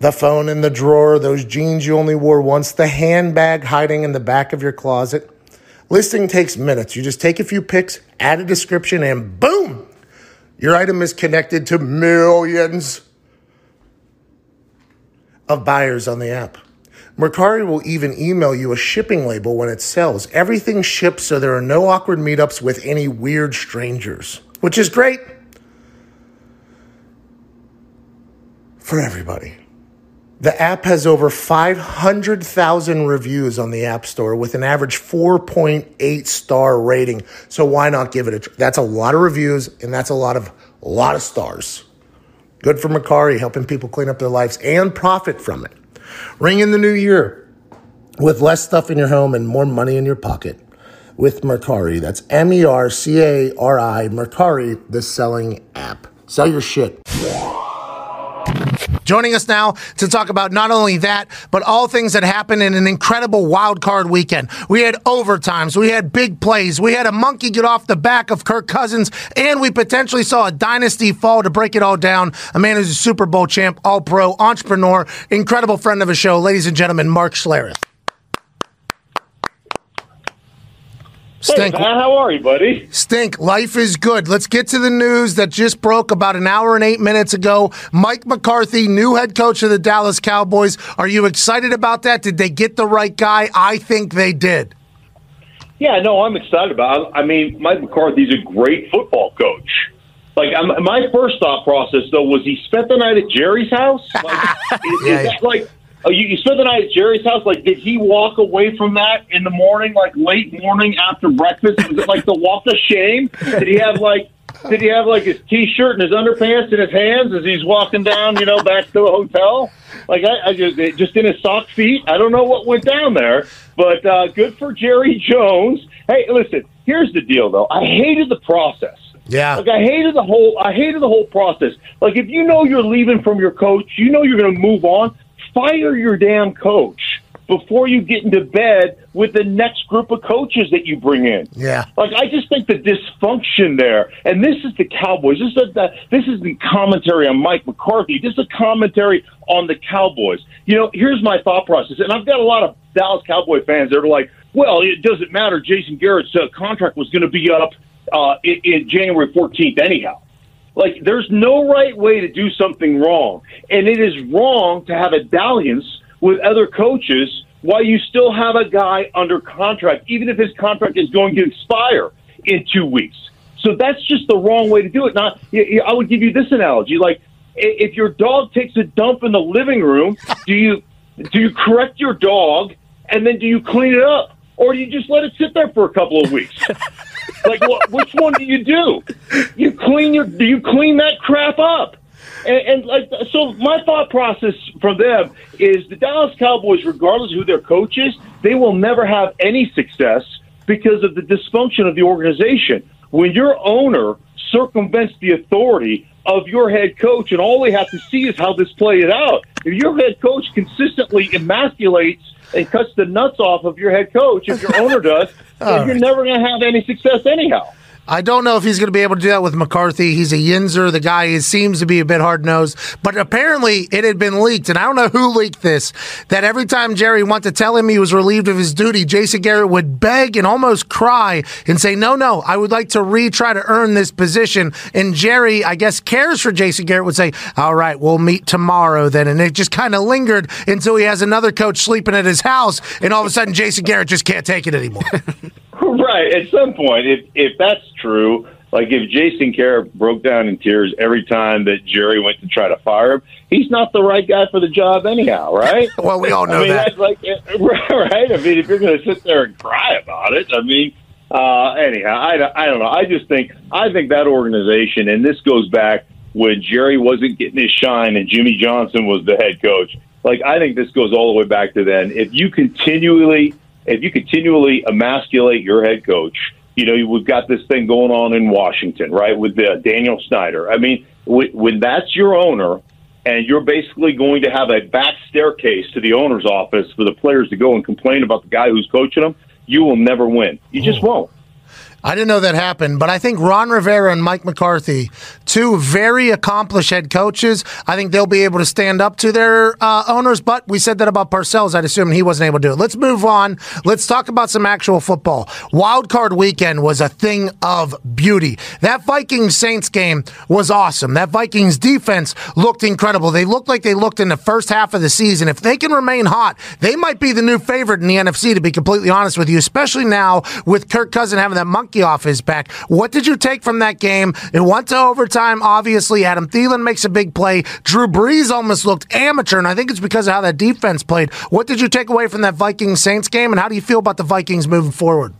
the phone in the drawer, those jeans you only wore once, the handbag hiding in the back of your closet. Listing takes minutes. You just take a few pics, add a description, and boom! Your item is connected to millions of buyers on the app. Mercari will even email you a shipping label when it sells. Everything ships so there are no awkward meetups with any weird strangers, which is great for everybody. The app has over 500,000 reviews on the App Store with an average 4.8 star rating. So why not give it a try? That's a lot of reviews and that's a lot of a lot of stars. Good for Mercari helping people clean up their lives and profit from it. Ring in the new year with less stuff in your home and more money in your pocket with Mercari. That's M E R C A R I, Mercari, the selling app. Sell your shit. Joining us now to talk about not only that, but all things that happened in an incredible wild card weekend. We had overtimes, we had big plays, we had a monkey get off the back of Kirk Cousins, and we potentially saw a dynasty fall to break it all down. A man who's a Super Bowl champ, all pro, entrepreneur, incredible friend of the show, ladies and gentlemen, Mark Schlereth. Hey, Stink. Pat, how are you, buddy? Stink, life is good. Let's get to the news that just broke about an hour and eight minutes ago. Mike McCarthy, new head coach of the Dallas Cowboys. Are you excited about that? Did they get the right guy? I think they did. Yeah, no, I'm excited about. It. I mean, Mike McCarthy's a great football coach. Like, I'm, my first thought process though was he spent the night at Jerry's house. Like, is, Yeah, is that like? Oh, you, you spent the night at Jerry's house. Like, did he walk away from that in the morning, like late morning after breakfast? Was it like the walk of shame? Did he have like? Did he have like his t-shirt and his underpants in his hands as he's walking down, you know, back to the hotel? Like I, I just just in his sock feet. I don't know what went down there, but uh, good for Jerry Jones. Hey, listen. Here's the deal, though. I hated the process. Yeah. Like I hated the whole I hated the whole process. Like if you know you're leaving from your coach, you know you're going to move on, fire your damn coach before you get into bed with the next group of coaches that you bring in. Yeah. Like I just think the dysfunction there, and this is the Cowboys. This is the this is the commentary on Mike McCarthy. This is a commentary on the Cowboys. You know, here's my thought process, and I've got a lot of Dallas Cowboy fans that are like, "Well, it doesn't matter. Jason Garrett's uh, contract was going to be up uh, in, in January 14th anyhow." Like, there's no right way to do something wrong, and it is wrong to have a dalliance with other coaches while you still have a guy under contract, even if his contract is going to expire in two weeks. So that's just the wrong way to do it. Not, I would give you this analogy: like, if your dog takes a dump in the living room, do you do you correct your dog and then do you clean it up, or do you just let it sit there for a couple of weeks? like, what, which one do you do? You clean your do you clean that crap up? And, and like, so my thought process from them is the Dallas Cowboys, regardless of who their coach is, they will never have any success because of the dysfunction of the organization. When your owner circumvents the authority of your head coach, and all they have to see is how this plays out. If your head coach consistently emasculates and cuts the nuts off of your head coach, if your owner does, then you're never going to have any success anyhow. I don't know if he's going to be able to do that with McCarthy. He's a yinzer. The guy is, seems to be a bit hard nosed, but apparently it had been leaked, and I don't know who leaked this. That every time Jerry went to tell him he was relieved of his duty, Jason Garrett would beg and almost cry and say, "No, no, I would like to retry to earn this position." And Jerry, I guess, cares for Jason Garrett. Would say, "All right, we'll meet tomorrow then." And it just kind of lingered until he has another coach sleeping at his house, and all of a sudden Jason Garrett just can't take it anymore. Right. At some point, if if that's true, like if Jason Garrett broke down in tears every time that Jerry went to try to fire him, he's not the right guy for the job anyhow, right? well, we all know I mean, that. that's like right. I mean, if you're going to sit there and cry about it, I mean, uh, anyhow, I, I don't know. I just think I think that organization, and this goes back when Jerry wasn't getting his shine and Jimmy Johnson was the head coach. Like I think this goes all the way back to then. If you continually, if you continually emasculate your head coach, you know we've got this thing going on in Washington, right, with uh, Daniel Snyder. I mean, when, when that's your owner and you're basically going to have a back staircase to the owner's office for the players to go and complain about the guy who's coaching them, you will never win. You just won't. I didn't know that happened, but I think Ron Rivera and Mike McCarthy, two very accomplished head coaches, I think they'll be able to stand up to their uh, owners. But we said that about Parcells. I'd assume he wasn't able to do it. Let's move on. Let's talk about some actual football. Wild card weekend was a thing of beauty. That Vikings Saints game was awesome. That Vikings defense looked incredible. They looked like they looked in the first half of the season. If they can remain hot, they might be the new favorite in the NFC, to be completely honest with you, especially now with Kirk Cousin having that monkey off his back. What did you take from that game? It went to overtime, obviously. Adam Thielen makes a big play. Drew Brees almost looked amateur, and I think it's because of how that defense played. What did you take away from that Vikings Saints game, and how do you feel about the Vikings moving forward?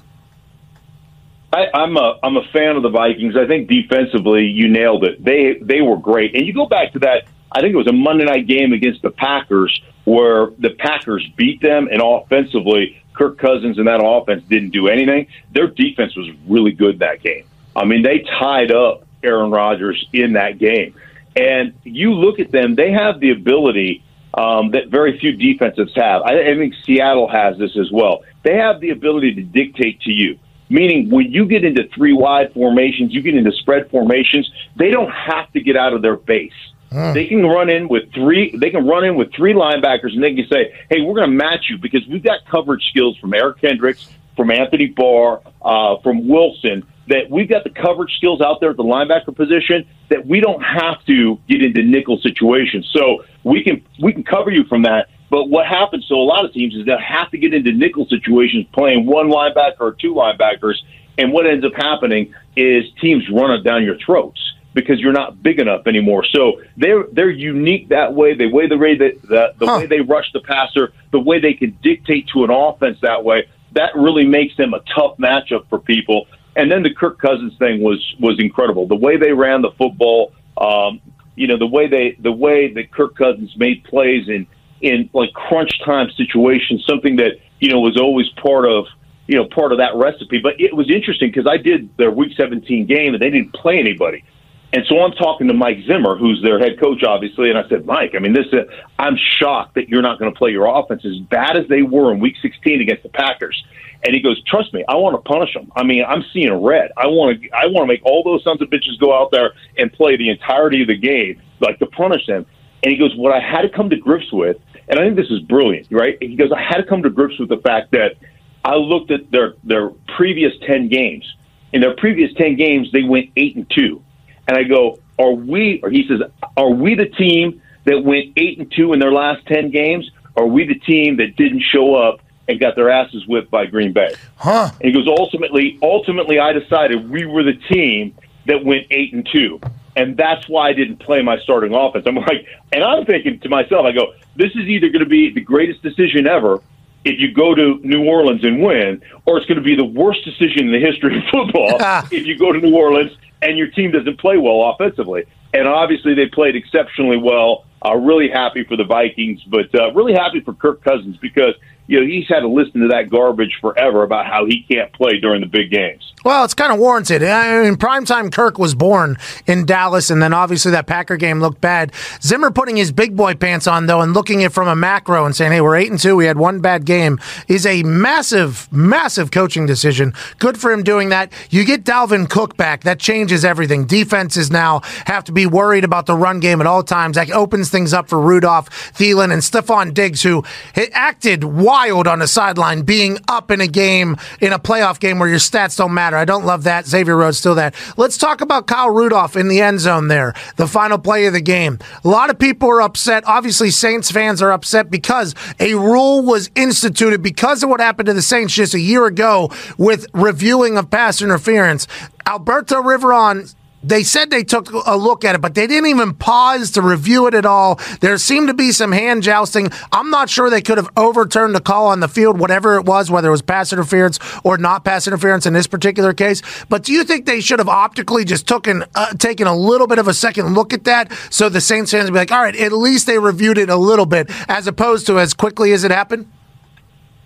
I, I'm a I'm a fan of the Vikings. I think defensively, you nailed it. They they were great. And you go back to that. I think it was a Monday night game against the Packers where the Packers beat them, and offensively, Kirk Cousins and that offense didn't do anything. Their defense was really good that game. I mean, they tied up Aaron Rodgers in that game. And you look at them; they have the ability um, that very few defenses have. I, I think Seattle has this as well. They have the ability to dictate to you. Meaning, when you get into three wide formations, you get into spread formations. They don't have to get out of their base. They can run in with three. They can run in with three linebackers, and they can say, "Hey, we're going to match you because we've got coverage skills from Eric Kendricks, from Anthony Barr, uh, from Wilson. That we've got the coverage skills out there at the linebacker position that we don't have to get into nickel situations. So we can we can cover you from that. But what happens to a lot of teams is they have to get into nickel situations, playing one linebacker or two linebackers, and what ends up happening is teams run it down your throats because you're not big enough anymore. So they're they're unique that way. They way the way that the, the Huh. way they rush the passer, the way they can dictate to an offense that way, that really makes them a tough matchup for people. And then the Kirk Cousins thing was was incredible. The way they ran the football, um, you know, the way they the way that Kirk Cousins made plays in in like crunch time situations, something that you know was always part of you know part of that recipe. But it was interesting because I did their Week 17 game and they didn't play anybody. And so I'm talking to Mike Zimmer, who's their head coach, obviously, and I said, Mike, I mean, this, uh, I'm shocked that you're not going to play your offense as bad as they were in Week 16 against the Packers. And he goes, trust me, I want to punish them. I mean, I'm seeing red. I want to, I want to make all those sons of bitches go out there and play the entirety of the game, like to punish them. And he goes, what I had to come to grips with, and I think this is brilliant, right? He goes, I had to come to grips with the fact that I looked at their their previous ten games. In their previous ten games, they went eight and two. And I go, are we? Or he says, are we the team that went eight and two in their last ten games? Or are we the team that didn't show up and got their asses whipped by Green Bay? Huh? And he goes, ultimately, ultimately, I decided we were the team that went eight and two, and that's why I didn't play my starting offense. I'm like, and I'm thinking to myself, I go, this is either going to be the greatest decision ever if you go to New Orleans and win, or it's going to be the worst decision in the history of football if you go to New Orleans and your team doesn't play well offensively. and obviously they played exceptionally well. Uh, really happy for the Vikings, but uh, really happy for Kirk Cousins because you know, he's had to listen to that garbage forever about how he can't play during the big games. Well, it's kind of warranted. I mean, primetime Kirk was born in Dallas, and then obviously that Packer game looked bad. Zimmer putting his big boy pants on, though, and looking at from a macro and saying, hey, we're 8 and 2, we had one bad game, is a massive, massive coaching decision. Good for him doing that. You get Dalvin Cook back, that changes everything. Defenses now have to be worried about the run game at all times. That opens things up for Rudolph, Thielen, and Stefon Diggs, who acted wild wild on the sideline, being up in a game, in a playoff game where your stats don't matter. I don't love that. Xavier Rhodes still that. Let's talk about Kyle Rudolph in the end zone there, the final play of the game. A lot of people are upset. Obviously, Saints fans are upset because a rule was instituted because of what happened to the Saints just a year ago with reviewing of pass interference. Alberto Riveron they said they took a look at it, but they didn't even pause to review it at all. There seemed to be some hand jousting. I'm not sure they could have overturned the call on the field, whatever it was, whether it was pass interference or not pass interference in this particular case. But do you think they should have optically just taken uh, taken a little bit of a second look at that so the Saints fans would be like, all right, at least they reviewed it a little bit as opposed to as quickly as it happened?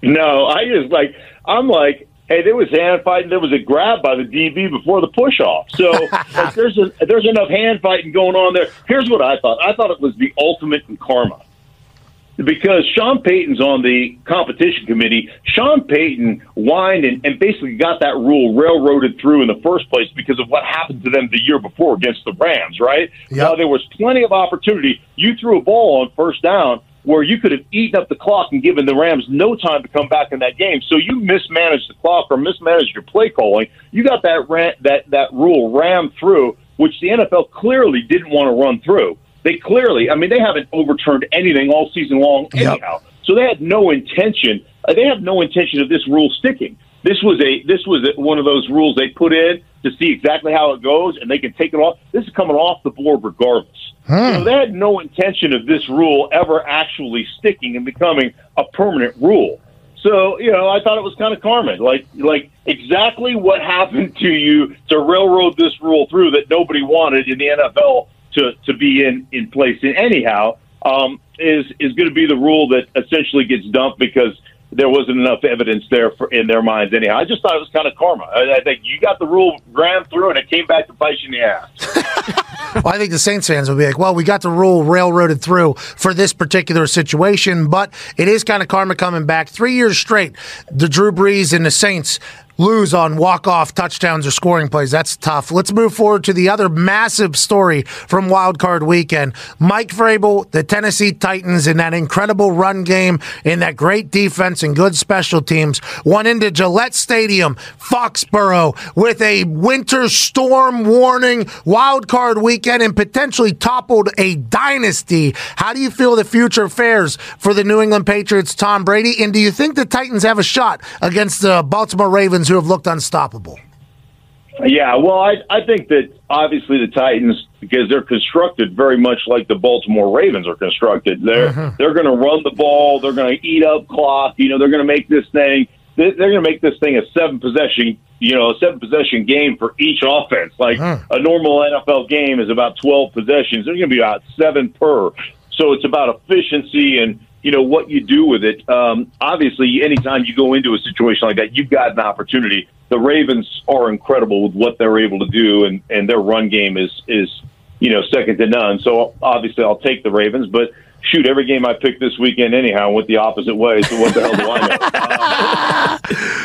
No, I just like I'm like hey, there was hand fighting. There was a grab by the DB before the push off. So like, there's a, there's enough hand fighting going on there. Here's what I thought. I thought it was the ultimate in karma. Because Sean Payton's on the competition committee, Sean Payton whined and, and basically got that rule railroaded through in the first place because of what happened to them the year before against the Rams, right? Yep. Now, there was plenty of opportunity. You threw a ball on first down, where you could have eaten up the clock and given the Rams no time to come back in that game. So you mismanaged the clock or mismanaged your play calling. You got that ran, that that rule rammed through, which the NFL clearly didn't want to run through. They clearly, I mean, they haven't overturned anything all season long anyhow. Yep. So they had no intention. Uh, they have no intention of this rule sticking. This was a this was a, one of those rules they put in to see exactly how it goes, and they can take it off. This is coming off the board regardless. Hmm. So they had no intention of this rule ever actually sticking and becoming a permanent rule. So you know, I thought it was kind of karma, like like exactly what happened to you to railroad this rule through that nobody wanted in the NFL to to be in in place. And anyhow, um, is is going to be the rule that essentially gets dumped because there wasn't enough evidence there for in their minds anyhow. I just thought it was kind of karma. I, I think you got the rule ran through and it came back to bite you in the ass. well, I think the Saints fans will be like, well, we got the rule railroaded through for this particular situation, but it is kind of karma coming back. Three years straight, the Drew Brees and the Saints lose on walk-off touchdowns or scoring plays. That's tough. Let's move forward to the other massive story from Wild Card Weekend. Mike Vrabel, the Tennessee Titans, in that incredible run game, in that great defense and good special teams, went into Gillette Stadium, Foxborough, with a winter storm warning. Wild Card Weekend and potentially toppled a dynasty. How do you feel the future fares for the New England Patriots, Tom Brady? And do you think the Titans have a shot against the Baltimore Ravens? Who have looked unstoppable. Yeah, well, I I think that obviously the Titans because they're constructed very much like the Baltimore Ravens are constructed. They're mm-hmm. they're going to run the ball. They're going to eat up clock. You know, they're going to make this thing. They're going to make this thing a seven possession. You know, a seven possession game for each offense. Like mm-hmm. a normal NFL game is about twelve possessions. They're going to be about seven per. So it's about efficiency and you know what you do with it. Um, obviously, anytime you go into a situation like that, you've got an opportunity. The Ravens are incredible with what they're able to do, and and their run game is is you know second to none. So obviously, I'll take the Ravens, but. Shoot, every game I picked this weekend anyhow went the opposite way. So what the hell do I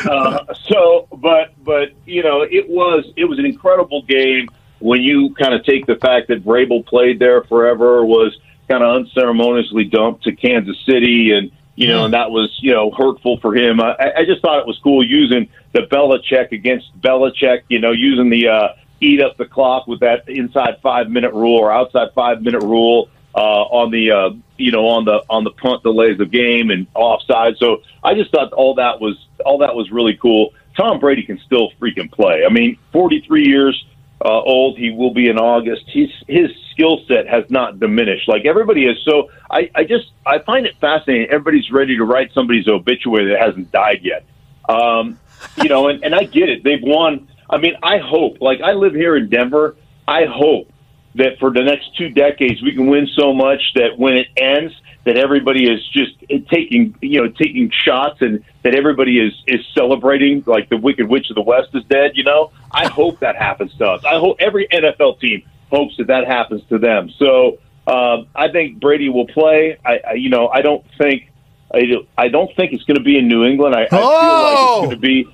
know? uh, so, but but you know, it was it was an incredible game when you kind of take the fact that Vrabel played there forever was kind of unceremoniously dumped to Kansas City, and you know, and that was you know hurtful for him. I, I just thought it was cool using the Belichick against Belichick. You know, using the uh, eat up the clock with that inside five minute rule or outside five minute rule uh, on the uh, you know on the on the punt delays of game and offside. So I just thought all that was all that was really cool. Tom Brady can still freaking play. I mean, 43 years uh, old. He will be in August. His his skill set has not diminished. Like everybody is. So I, I just I find it fascinating. Everybody's ready to write somebody's obituary that hasn't died yet. Um, you know, and, and I get it. They've won. I mean, I hope. Like I live here in Denver. I hope that for the next two decades we can win so much that when it ends, that everybody is just taking you know taking shots and that everybody is is celebrating like the Wicked Witch of the West is dead. You know, I hope that happens to us. I hope every NFL team hopes that that happens to them. So uh, I think Brady will play. I, I you know I don't think I, I don't think it's going to be in New England. I, I feel like Oh! it's going to be.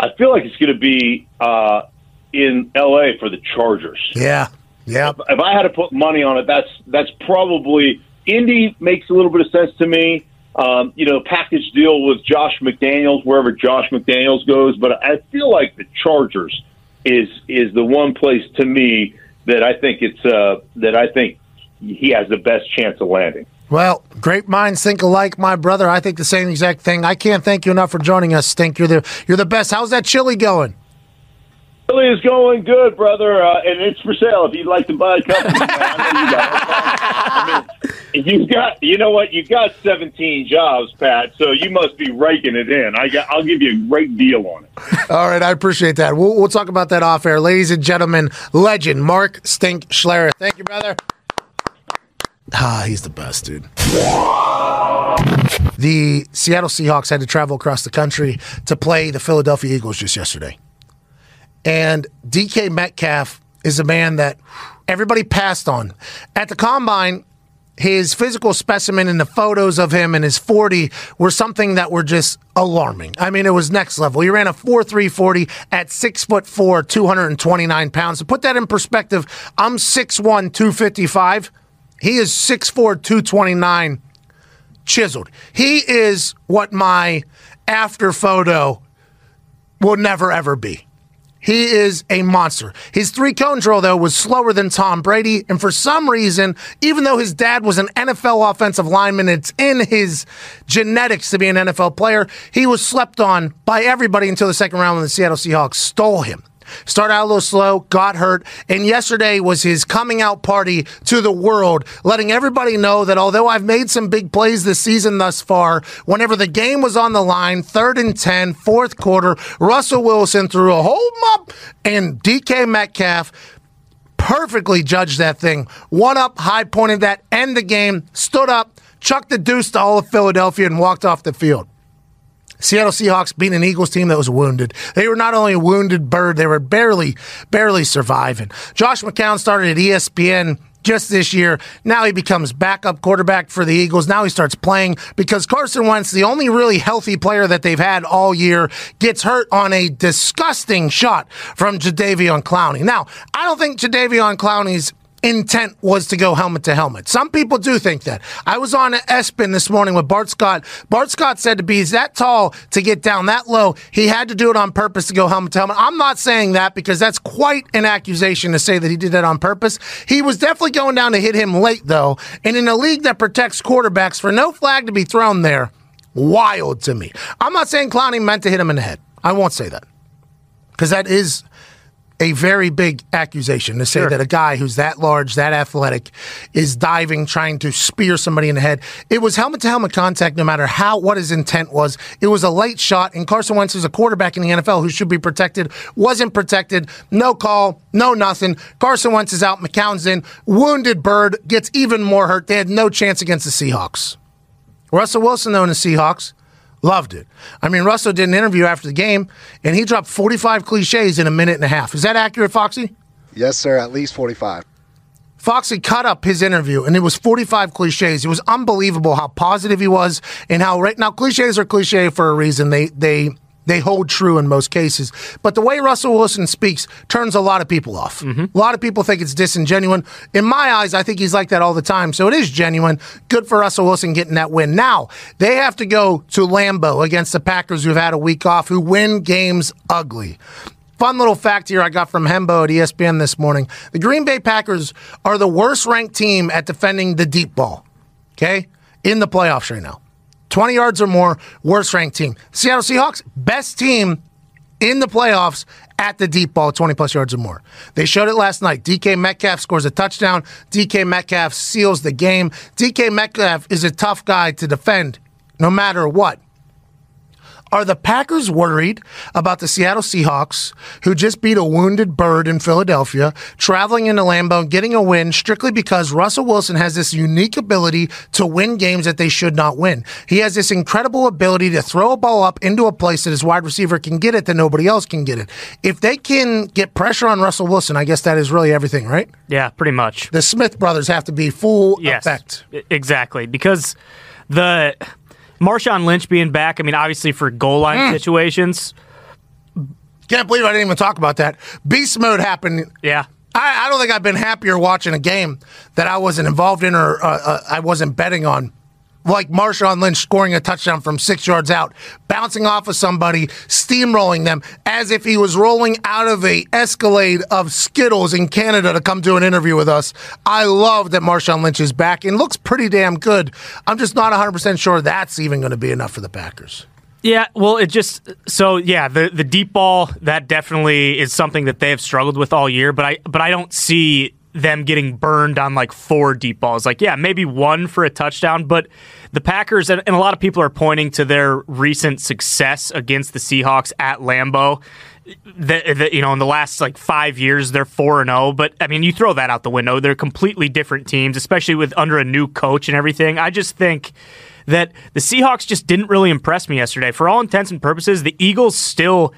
I feel like it's going to be uh, in L.A. for the Chargers. Yeah. Yeah. If I had to put money on it, that's that's probably Indy makes a little bit of sense to me. Um, you know, package deal with Josh McDaniels wherever Josh McDaniels goes, but I feel like the Chargers is is the one place to me that I think it's uh, that I think he has the best chance of landing. Well, great minds think alike, my brother. I think the same exact thing. I can't thank you enough for joining us, Stink. You're the you're the best. How's that chili going? Philly is going good, brother, uh, and it's for sale if you'd like to buy a company. man. I mean, you've got, you know what? You've got 17 jobs, Pat. So you must be raking it in. I got, I'll give you a great deal on it. All right, I appreciate that. We'll, we'll talk about that off air. Ladies and gentlemen, legend Mark Stink Schlereth. Thank you, brother. Ah, he's the best, dude. The Seattle Seahawks had to travel across the country to play the Philadelphia Eagles just yesterday. And DK Metcalf is a man that everybody passed on. At the combine, his physical specimen and the photos of him and his 40 were something that were just alarming. I mean, it was next level. He ran a 4.340 at six foot four, 229 pounds. To put that in perspective, I'm 6'1, 255. He is 6'4, 229 chiseled. He is what my after photo will never ever be. He is a monster. His three cone drill, though, was slower than Tom Brady. And for some reason, even though his dad was an NFL offensive lineman, it's in his genetics to be an NFL player, he was slept on by everybody until the second round when the Seattle Seahawks stole him. Started out a little slow, got hurt, and yesterday was his coming out party to the world, letting everybody know that although I've made some big plays this season thus far, whenever the game was on the line, third and 10, fourth quarter, Russell Wilson threw a hold up, and DK Metcalf perfectly judged that thing. One up, high pointed that, end the game, stood up, chucked the deuce to all of Philadelphia, and walked off the field. Seattle Seahawks beat an Eagles team that was wounded. They were not only a wounded bird, they were barely, barely surviving. Josh McCown started at ESPN just this year. Now he becomes backup quarterback for the Eagles. Now he starts playing because Carson Wentz, the only really healthy player that they've had all year, gets hurt on a disgusting shot from Jadeveon Clowney. Now, I don't think Jadeveon Clowney's intent was to go helmet to helmet. Some people do think that. I was on ESPN this morning with Bart Scott. Bart Scott said to be that tall to get down that low, he had to do it on purpose to go helmet to helmet. I'm not saying that because that's quite an accusation to say that he did that on purpose. He was definitely going down to hit him late though, and in a league that protects quarterbacks for no flag to be thrown there, wild to me. I'm not saying Clowney meant to hit him in the head. I won't say that because that is a very big accusation to say Sure. that a guy who's that large, that athletic, is diving, trying to spear somebody in the head. It was helmet to helmet contact, no matter how what his intent was. It was a late shot, and Carson Wentz is a quarterback in the NFL who should be protected, wasn't protected. No call, no nothing. Carson Wentz is out. McCown's in. Wounded bird gets even more hurt. They had no chance against the Seahawks. Russell Wilson, though, in the Seahawks, loved it. I mean, Russell did an interview after the game, and he dropped 45 cliches in a minute and a half. Is that accurate, Foxy? Yes, sir. At least 45. Foxy cut up his interview, and it was 45 cliches. It was unbelievable how positive he was, and how right now cliches are cliche for a reason. They they they hold true in most cases. But the way Russell Wilson speaks turns a lot of people off. Mm-hmm. A lot of people think it's disingenuous. In my eyes, I think he's like that all the time. So it is genuine. Good for Russell Wilson getting that win. Now they have to go to Lambeau against the Packers, who've had a week off, who win games ugly. Fun little fact here I got from Hembo at ESPN this morning. The Green Bay Packers are the worst ranked team at defending the deep ball, okay, in the playoffs right now. 20 yards or more, worst ranked team. Seattle Seahawks, best team in the playoffs at the deep ball, 20 plus yards or more. They showed it last night. DK Metcalf scores a touchdown. DK Metcalf seals the game. DK Metcalf is a tough guy to defend no matter what. Are the Packers worried about the Seattle Seahawks, who just beat a wounded bird in Philadelphia, traveling into Lambeau and getting a win strictly because Russell Wilson has this unique ability to win games that they should not win? He has this incredible ability to throw a ball up into a place that his wide receiver can get it that nobody else can get it. If they can get pressure on Russell Wilson, I guess that is really everything, right? Yeah, pretty much. The Smith brothers have to be full Yes, effect. exactly. Because the Marshawn Lynch being back, I mean, obviously for goal line Mm. situations, Can't believe I didn't even talk about that. Beast mode happened yeah. I, I don't think I've been happier watching a game that I wasn't involved in or uh, uh, I wasn't betting on. Like Marshawn Lynch scoring a touchdown from six yards out, bouncing off of somebody, steamrolling them as if he was rolling out of a Escalade of Skittles in Canada to come do an interview with us. I love that Marshawn Lynch is back and looks pretty damn good. I'm just not 100% sure that's even going to be enough for the Packers. Yeah, well, it just so yeah, the the deep ball that definitely is something that they have struggled with all year, but I but I don't see them getting burned on like four deep balls. Like, yeah, maybe one for a touchdown, but the Packers and, a lot of people are pointing to their recent success against the Seahawks at Lambeau. You know, in the last like five years, they're four and zero. But I mean, you throw that out the window. They're completely different teams, especially with under a new coach and everything. I just think that the Seahawks just didn't really impress me yesterday. For all intents and purposes, the Eagles still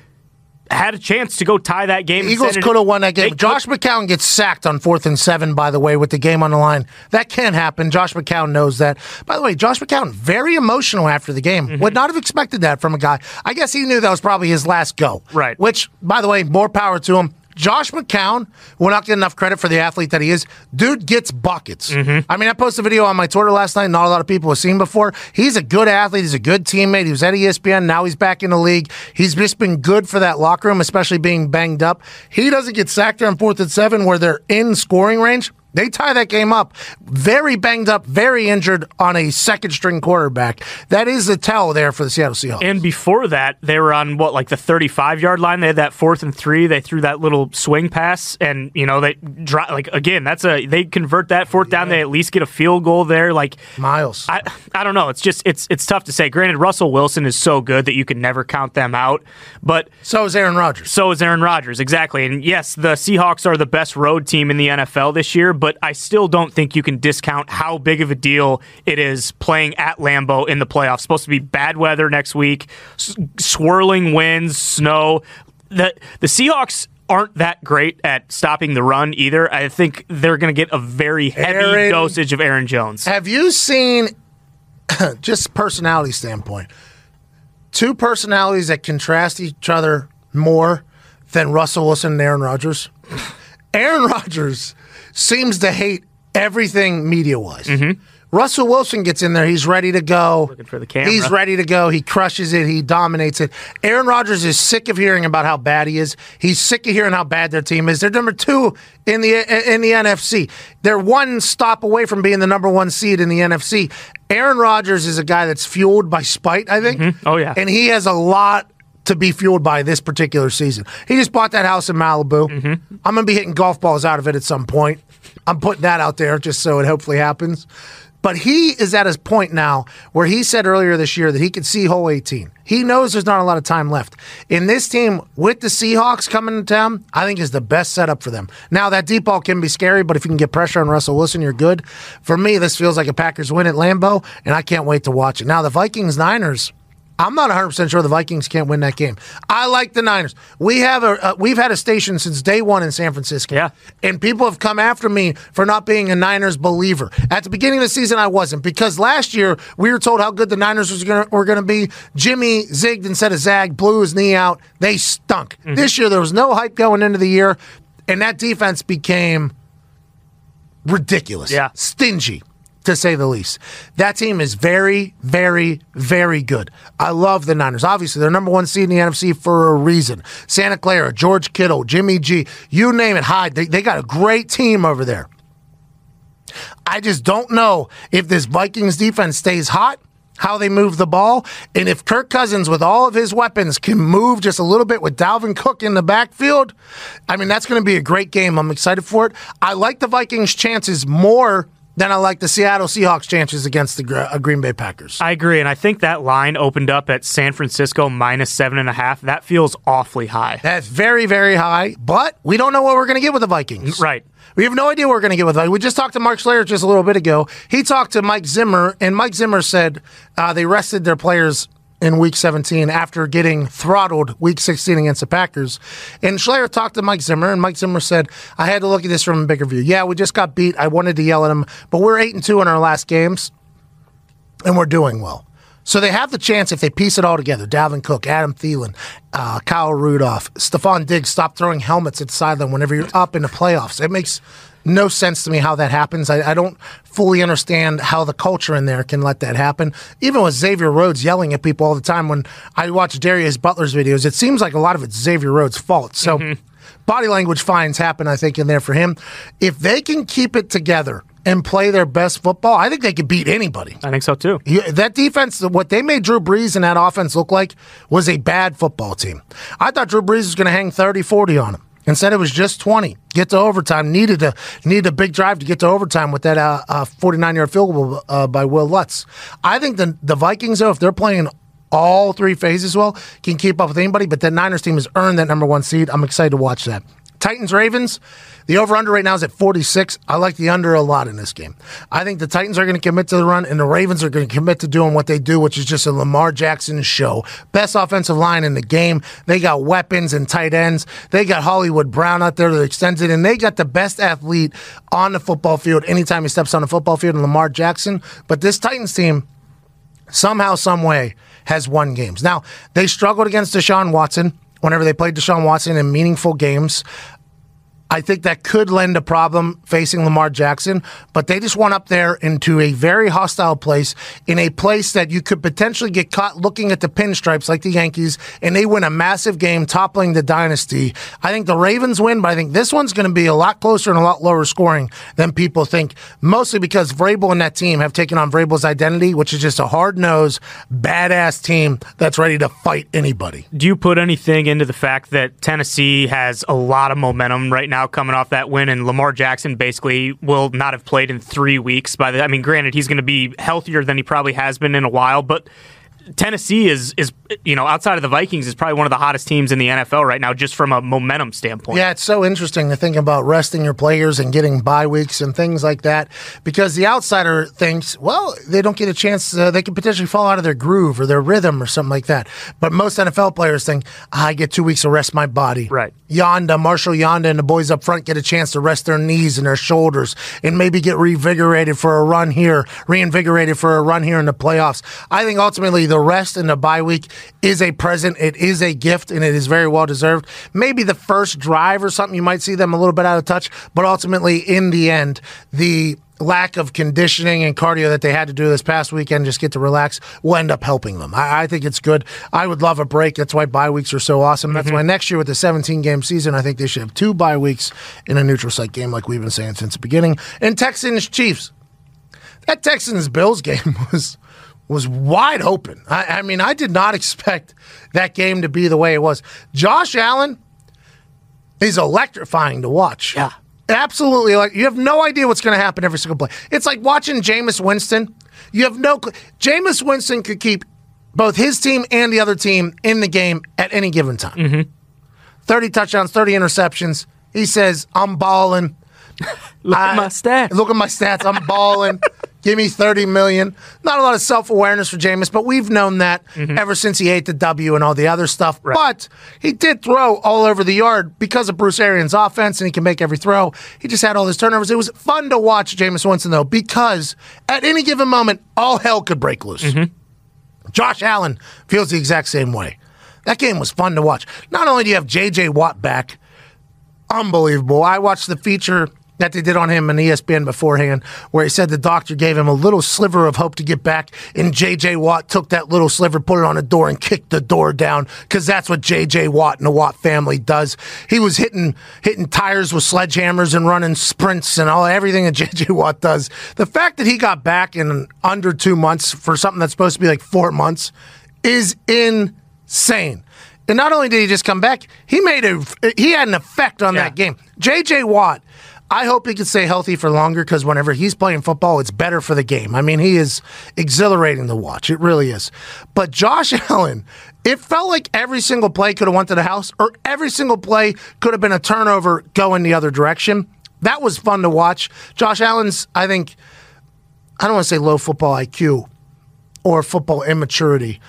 had a chance to go tie that game. The Eagles could have won that game. could- Josh McCown gets sacked on fourth and seven, by the way, with the game on the line. That can't happen. Josh McCown knows that. By the way, Josh McCown, very emotional after the game. Mm-hmm. Would not have expected that from a guy. I guess he knew that was probably his last go. Right. Which, by the way, more power to him. Josh McCown will not get enough credit for the athlete that he is. Dude gets buckets. Mm-hmm. I mean, I posted a video on my Twitter last night. Not a lot of people have seen before. He's a good athlete. He's a good teammate. He was at ESPN. Now he's back in the league. He's just been good for that locker room, especially being banged up. He doesn't get sacked there on fourth and seven where they're in scoring range. They tie that game up. Very banged up, very injured on a second string quarterback. That is the tell there for the Seattle Seahawks. And before that, they were on what, like the 35 yard line. They had that fourth and three. They threw that little swing pass, and you know they drop. Like again, that's a they convert that fourth down. They at least get a field goal there. Like Miles. I, I don't know. It's just it's it's tough to say. Granted, Russell Wilson is so good that you can never count them out, but so is Aaron Rodgers. so is Aaron Rodgers, exactly. And yes, the Seahawks are the best road team in the NFL this year, but I still don't think you can discount how big of a deal it is playing at Lambeau in the playoffs. supposed to be bad weather next week, s- swirling winds, snow. The the Seahawks aren't that great at stopping the run either. I think they're going to get a very heavy Aaron- dosage of Aaron Jones. Have you seen, just personality standpoint, two personalities that contrast each other more than Russell Wilson and Aaron Rodgers? Aaron Rodgers seems to hate everything media wise. Mm-hmm. Russell Wilson gets in there. He's ready to go. Looking for the camera. He's ready to go. He crushes it. He dominates it. Aaron Rodgers is sick of hearing about how bad he is. He's sick of hearing how bad their team is. They're number two in the in the NFC. They're one stop away from being the number one seed in the NFC. Aaron Rodgers is a guy that's fueled by spite. I think. Mm-hmm. Oh, yeah. and he has a lot to be fueled by this particular season. He just bought that house in Malibu. Mm-hmm. I'm going to be hitting golf balls out of it at some point. I'm putting that out there just so it hopefully happens. But he is at his point now where he said earlier this year that he could see hole 18. He knows there's not a lot of time left. In this team with the Seahawks coming to town, I think is the best setup for them. Now that deep ball can be scary, but if you can get pressure on Russell Wilson, you're good. For me, this feels like a Packers win at Lambeau, and I can't wait to watch it. Now the Vikings Niners. I'm not 100% sure the Vikings can't win that game. I like the Niners. We have a uh, we've had a station since day 1 in San Francisco. Yeah. And people have come after me for not being a Niners believer. At the beginning of the season I wasn't because last year we were told how good the Niners was gonna, were going to be. Jimmy zigged instead of zag, blew his knee out. They stunk. This year there was no hype going into the year and that defense became ridiculous. Yeah. Stingy, to say the least. That team is very, very, very good. I love the Niners. Obviously, they're number one seed in the NFC for a reason. Santa Clara, George Kittle, Jimmy G, you name it, Hyde. They, they got a great team over there. I just don't know if this Vikings defense stays hot, how they move the ball, and if Kirk Cousins, with all of his weapons, can move just a little bit with Dalvin Cook in the backfield. I mean, that's going to be a great game. I'm excited for it. I like the Vikings' chances more than I like the Seattle Seahawks chances against the uh, Green Bay Packers. I agree, and I think that line opened up at San Francisco minus seven and a half. That feels awfully high. That's very, very high, but we don't know what we're going to get with the Vikings. Right. We have no idea what we're going to get with Vikings. We just talked to Mark Schlereth just a little bit ago. He talked to Mike Zimmer, and Mike Zimmer said uh, they rested their players in week 17 after getting throttled week 16 against the Packers. And Schlereth talked to Mike Zimmer, and Mike Zimmer said, I had to look at this from a bigger view. Yeah, we just got beat. I wanted to yell at him, but we're 8 and 2 in our last games, and we're doing well. So they have the chance if they piece it all together. Dalvin Cook, Adam Thielen, uh, Kyle Rudolph, Stefon Diggs, stop throwing helmets at sideline whenever you're up in the playoffs. It makes no sense to me how that happens. I, I, don't fully understand how the culture in there can let that happen. Even with Xavier Rhodes yelling at people all the time, when I watch Darius Butler's videos, it seems like a lot of it's Xavier Rhodes' fault. So mm-hmm. body language fines happen, I think, in there for him. If they can keep it together and play their best football, I think they could beat anybody. I think so too. that defense, what they made Drew Brees and that offense look like was a bad football team. I thought Drew Brees was going to hang 30 40 on them. Instead, it was just 20. Get to overtime. Needed a needed a big drive to get to overtime with that uh, 49 uh, yard field goal uh, by Wil Lutz. I think the the Vikings, though, if they're playing all three phases well, can keep up with anybody. But the Niners team has earned that number one seed. I'm excited to watch that. Titans Ravens. The over under right now is at 46. I like the under a lot in this game. I think the Titans are going to commit to the run, and the Ravens are going to commit to doing what they do, which is just a Lamar Jackson show. Best offensive line in the game. They got weapons and tight ends. They got Hollywood Brown out there that extends it, and they got the best athlete on the football field anytime he steps on the football field, and Lamar Jackson. But this Titans team, somehow, some way, has won games. Now, they struggled against Deshaun Watson whenever they played Deshaun Watson in meaningful games. I think that could lend a problem facing Lamar Jackson, but they just went up there into a very hostile place, in a place that you could potentially get caught looking at the pinstripes like the Yankees, and they win a massive game, toppling the dynasty. I think the Ravens win, but I think this one's going to be a lot closer and a lot lower scoring than people think, mostly because Vrabel and that team have taken on Vrabel's identity, which is just a hard nosed, badass team that's ready to fight anybody. Do you put anything into the fact that Tennessee has a lot of momentum right now? Now coming off that win, and Lamar Jackson basically will not have played in three weeks. By the, I mean, granted, he's going to be healthier than he probably has been in a while, but Tennessee is is you know outside of the Vikings is probably one of the hottest teams in the NFL right now, just from a momentum standpoint. Yeah, it's so interesting to think about resting your players and getting bye weeks and things like that because the outsider thinks, well, they don't get a chance; uh, they could potentially fall out of their groove or their rhythm or something like that. But most NFL players think, I get two weeks to rest my body. Right. Yanda, Marshall Yanda, and the boys up front get a chance to rest their knees and their shoulders and maybe get revigorated for a run here, reinvigorated for a run here in the playoffs. I think ultimately the rest in the bye week is a present. It is a gift, and it is very well deserved. Maybe the first drive or something, you might see them a little bit out of touch, but ultimately, in the end, the lack of conditioning and cardio that they had to do this past weekend, just get to relax, will end up helping them. I, I think it's good. I would love a break. That's why bye weeks are so awesome. That's mm-hmm. why next year with the 17 game season, I think they should have two bye weeks in a neutral site game, like we've been saying since the beginning. And Texans Chiefs. That Texans Bills game was was wide open. I, I, mean, I did not expect that game to be the way it was. Josh Allen is electrifying to watch. Yeah. Absolutely. Like you have no idea what's going to happen every single play. It's like watching Jameis Winston. You have no Jameis Winston could keep both his team and the other team in the game at any given time. Mm-hmm. 30 touchdowns, 30 interceptions. He says, I'm balling. look I, at my stats. Look at my stats. I'm balling. Give me 30 million. Not a lot of self awareness for Jameis, but we've known that mm-hmm. ever since he ate the W and all the other stuff. Right. But he did throw all over the yard because of Bruce Arians' offense, and he can make every throw. He just had all his turnovers. It was fun to watch Jameis Winston, though, because at any given moment, all hell could break loose. Mm-hmm. Josh Allen feels the exact same way. That game was fun to watch. Not only do you have J.J. Watt back, unbelievable. I watched the feature that they did on him in ESPN beforehand, where he said the doctor gave him a little sliver of hope to get back, and J.J. Watt took that little sliver, put it on a door, and kicked the door down because that's what J.J. Watt and the Watt family does. He was hitting hitting tires with sledgehammers and running sprints and all everything that J.J. Watt does. The fact that he got back in under two months for something that's supposed to be like four months is insane. And not only did he just come back, he made a he had an effect on yeah. that game. J.J. Watt I hope he can stay healthy for longer because whenever he's playing football, it's better for the game. I mean, he is exhilarating to watch. It really is. But Josh Allen, it felt like every single play could have went to the house, or every single play could have been a turnover going the other direction. That was fun to watch. Josh Allen's, I think, I don't want to say low football IQ or football immaturity,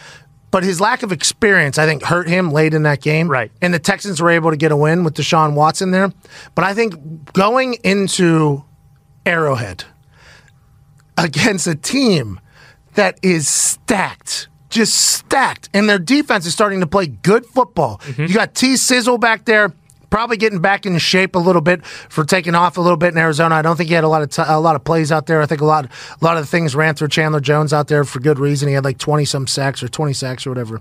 but his lack of experience, I think, hurt him late in that game. Right. And the Texans were able to get a win with Deshaun Watson there. But I think going into Arrowhead against a team that is stacked, just stacked, and their defense is starting to play good football. Mm-hmm. You got T Sizzle back there. Probably getting back in shape a little bit for taking off a little bit in Arizona. I don't think he had a lot of t- a lot of plays out there. I think a lot a lot of the things ran through Chandler Jones out there for good reason. He had like twenty some sacks or twenty sacks or whatever.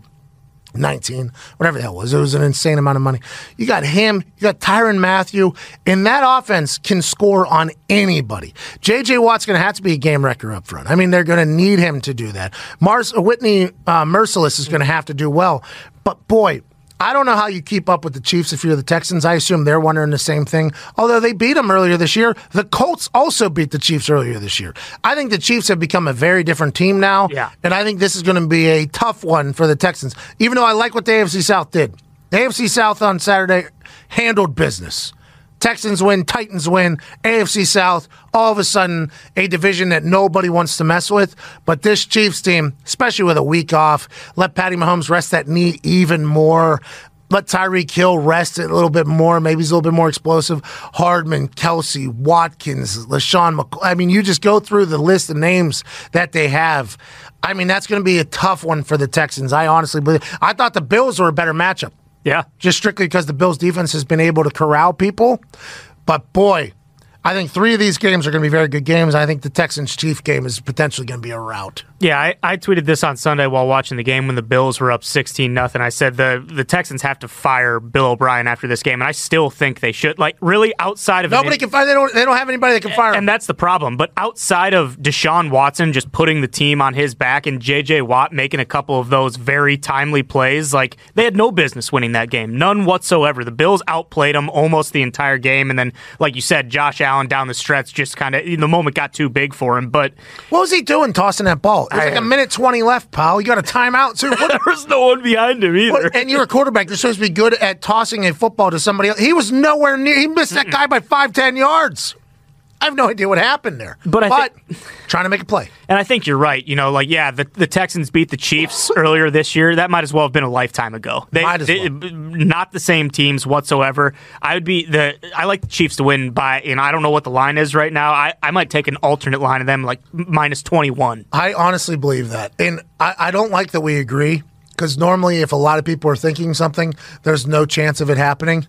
19, whatever it was. It was an insane amount of money. You got him, you got Tyrann Mathieu, and that offense can score on anybody. JJ Watt's going to have to be a game wrecker up front. I mean, they're going to need him to do that. Mars Whitney uh, Mercilus is going to have to do well. But boy, I don't know how you keep up with the Chiefs if you're the Texans. I assume they're wondering the same thing. Although they beat them earlier this year, the Colts also beat the Chiefs earlier this year. I think the Chiefs have become a very different team now. Yeah. And I think this is going to be a tough one for the Texans, even though I like what the AFC South did. The AFC South on Saturday handled business. Texans win, Titans win, AFC South, all of a sudden a division that nobody wants to mess with. But this Chiefs team, especially with a week off, let Patty Mahomes rest that knee even more. Let Tyreek Hill rest it a little bit more. Maybe he's a little bit more explosive. Hardman, Kelsey, Watkins, LeSean McCoy. I mean, you just go through the list of names that they have. I mean, that's going to be a tough one for the Texans. I honestly believe. I thought the Bills were a better matchup Yeah. just strictly because the Bills defense has been able to corral people. But boy, I think three of these games are going to be very good games. I think the Texans Chief game is potentially going to be a rout. Yeah, I, I tweeted this on Sunday while watching the game when the Bills were up 16 nothing. I said the the Texans have to fire Bill O'Brien after this game, and I still think they should. Like, really, outside of an Nobody can find. They don't. They don't have anybody that can fire. And him. that's the problem. But outside of Deshaun Watson just putting the team on his back and J.J. Watt making a couple of those very timely plays, like they had no business winning that game. None whatsoever. The Bills outplayed them almost the entire game. And then, like you said, Josh Allen down the stretch just kind of, the moment got too big for him. But what was he doing tossing that ball? There's like a minute twenty left, pal. You got a timeout too. What, there was no one behind him either. what- and you're a quarterback. You're supposed to be good at tossing a football to somebody else. He was nowhere near. He missed that guy by five, ten yards. I have no idea what happened there. But I trying to make a play. And I think you're right. You know, like yeah, the, the Texans beat the Chiefs earlier this year. That might as well have been a lifetime ago. They, Might as they- not the same teams whatsoever. I would be the I like the Chiefs to win by and I don't know what the line is right now. I, I might take an alternate line of them like minus twenty one. I honestly believe that. And I, I don't like that we agree because normally, if a lot of people are thinking something, there's no chance of it happening.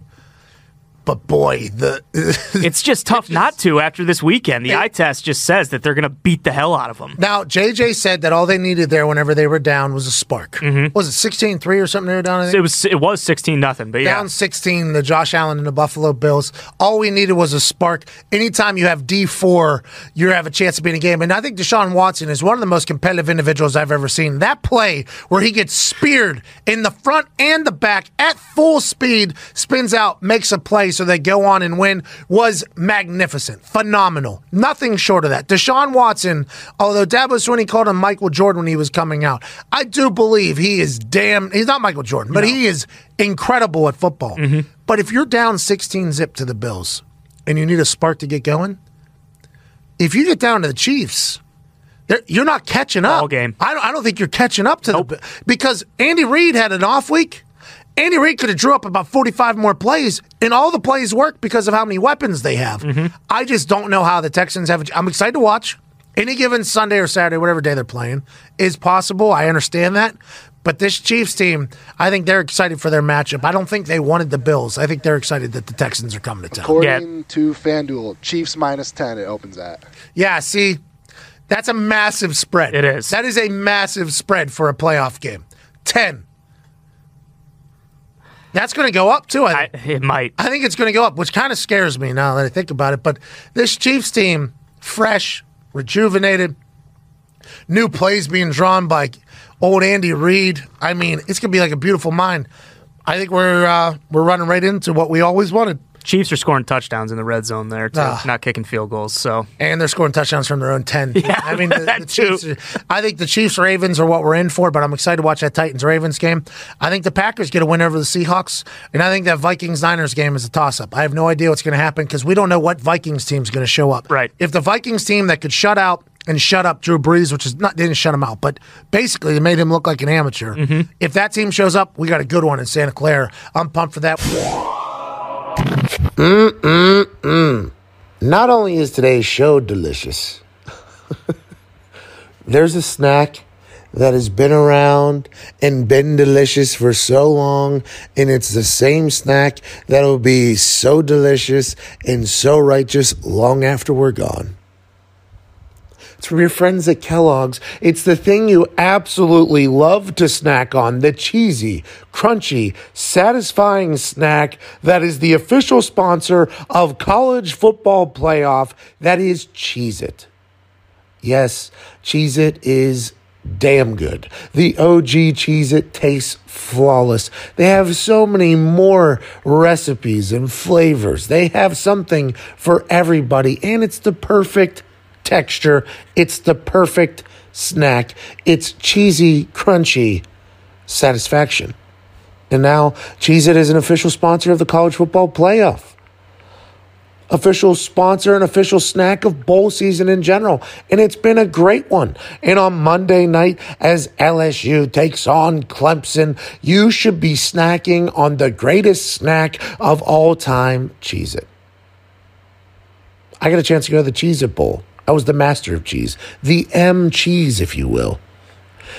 But boy, the It's just tough not to after this weekend. The eye test just says that they're going to beat the hell out of them. now JJ said that all they needed there whenever they were down was a spark. Mm-hmm. Was it 16-3 or something they were down? I think? It was it was sixteen nothing, but yeah, down 16 the Josh Allen and the Buffalo Bills. All we needed was a spark. Anytime you have D4, you have a chance of beating a game. And I think Deshaun Watson is one of the most competitive individuals I've ever seen. That play where he gets speared in the front and the back at full speed, spins out, makes a play so they go on and win was magnificent. Phenomenal. Nothing short of that. Deshaun Watson, although Dabo Swinney called him Michael Jordan when he was coming out, I do believe he is damn, he's not Michael Jordan, but he is incredible at football. Mm-hmm. But if you're down 16 zip to the Bills and you need a spark to get going, if you get down to the Chiefs, you're not catching up. Game. I don't, I don't think you're catching up to the because Andy Reid had an off week. Andy Reid could have drew up about 45 more plays, and all the plays work because of how many weapons they have. Mm-hmm. I just don't know how the Texans have. I'm excited to watch. Any given Sunday or Saturday, whatever day they're playing, is possible. I understand that. But this Chiefs team, I think they're excited for their matchup. I don't think they wanted the Bills. I think they're excited that the Texans are coming to town. According to FanDuel, Chiefs minus 10, it opens at. Yeah, see, that's a massive spread. It is. That is a massive spread for a playoff game. 10. That's going to go up too, I I, it might. I think it's going to go up, which kind of scares me now that I think about it. But this Chiefs team, fresh, rejuvenated, new plays being drawn by old Andy Reid. I mean, it's going to be like a beautiful mind. I think we're uh, we're running right into what we always wanted. Chiefs are scoring touchdowns in the red zone there, too, Ah. not kicking field goals. So and they're scoring touchdowns from their own 10. Yeah, I mean, the, the too. Chiefs, I think the Chiefs Ravens are what we're in for, but I'm excited to watch that Titans Ravens game. I think the Packers get a win over the Seahawks, and I think that Vikings Niners game is a toss up. I have no idea what's going to happen because we don't know what Vikings team's going to show up. Right. If the Vikings team that could shut out and shut up Drew Brees, which is not didn't shut him out, but basically they made him look like an amateur. Mm-hmm. If that team shows up, we got a good one in Santa Clara. I'm pumped for that. Not only is today's show delicious, there's a snack that has been around and been delicious for so long, and it's the same snack that'll be so delicious and so righteous long after we're gone. It's from your friends at Kellogg's. It's the thing you absolutely love to snack on the cheesy, crunchy, satisfying snack that is the official sponsor of college football playoff. That is Cheez It. Yes, Cheez It is damn good. The OG Cheez It tastes flawless. They have so many more recipes and flavors. They have something for everybody, and it's the perfect texture. It's the perfect snack. It's cheesy, crunchy satisfaction. And now, Cheez It is an official sponsor of the college football playoff official sponsor and official snack of bowl season in general. And it's been a great one. And on Monday night, as LSU takes on Clemson, you should be snacking on the greatest snack of all time, Cheez It. I got a chance to go to the Cheez It Bowl. I was the master of cheese, the M cheese, if you will.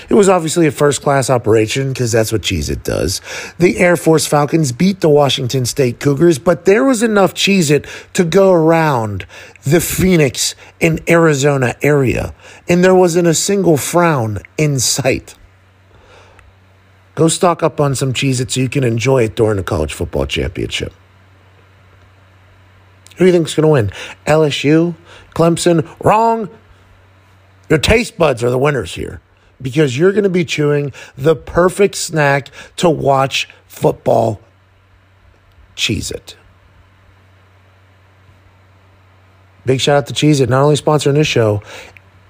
It was obviously a first class operation because that's what Cheez It does. The Air Force Falcons beat the Washington State Cougars, but there was enough Cheez It to go around the Phoenix and Arizona area, and there wasn't a single frown in sight. Go stock up on some Cheez It so you can enjoy it during the college football championship. Who do you think's going to win? LSU? Clemson? Wrong. Your taste buds are the winners here because you're going to be chewing the perfect snack to watch football. Cheez It. Big shout out to Cheez It, not only sponsoring this show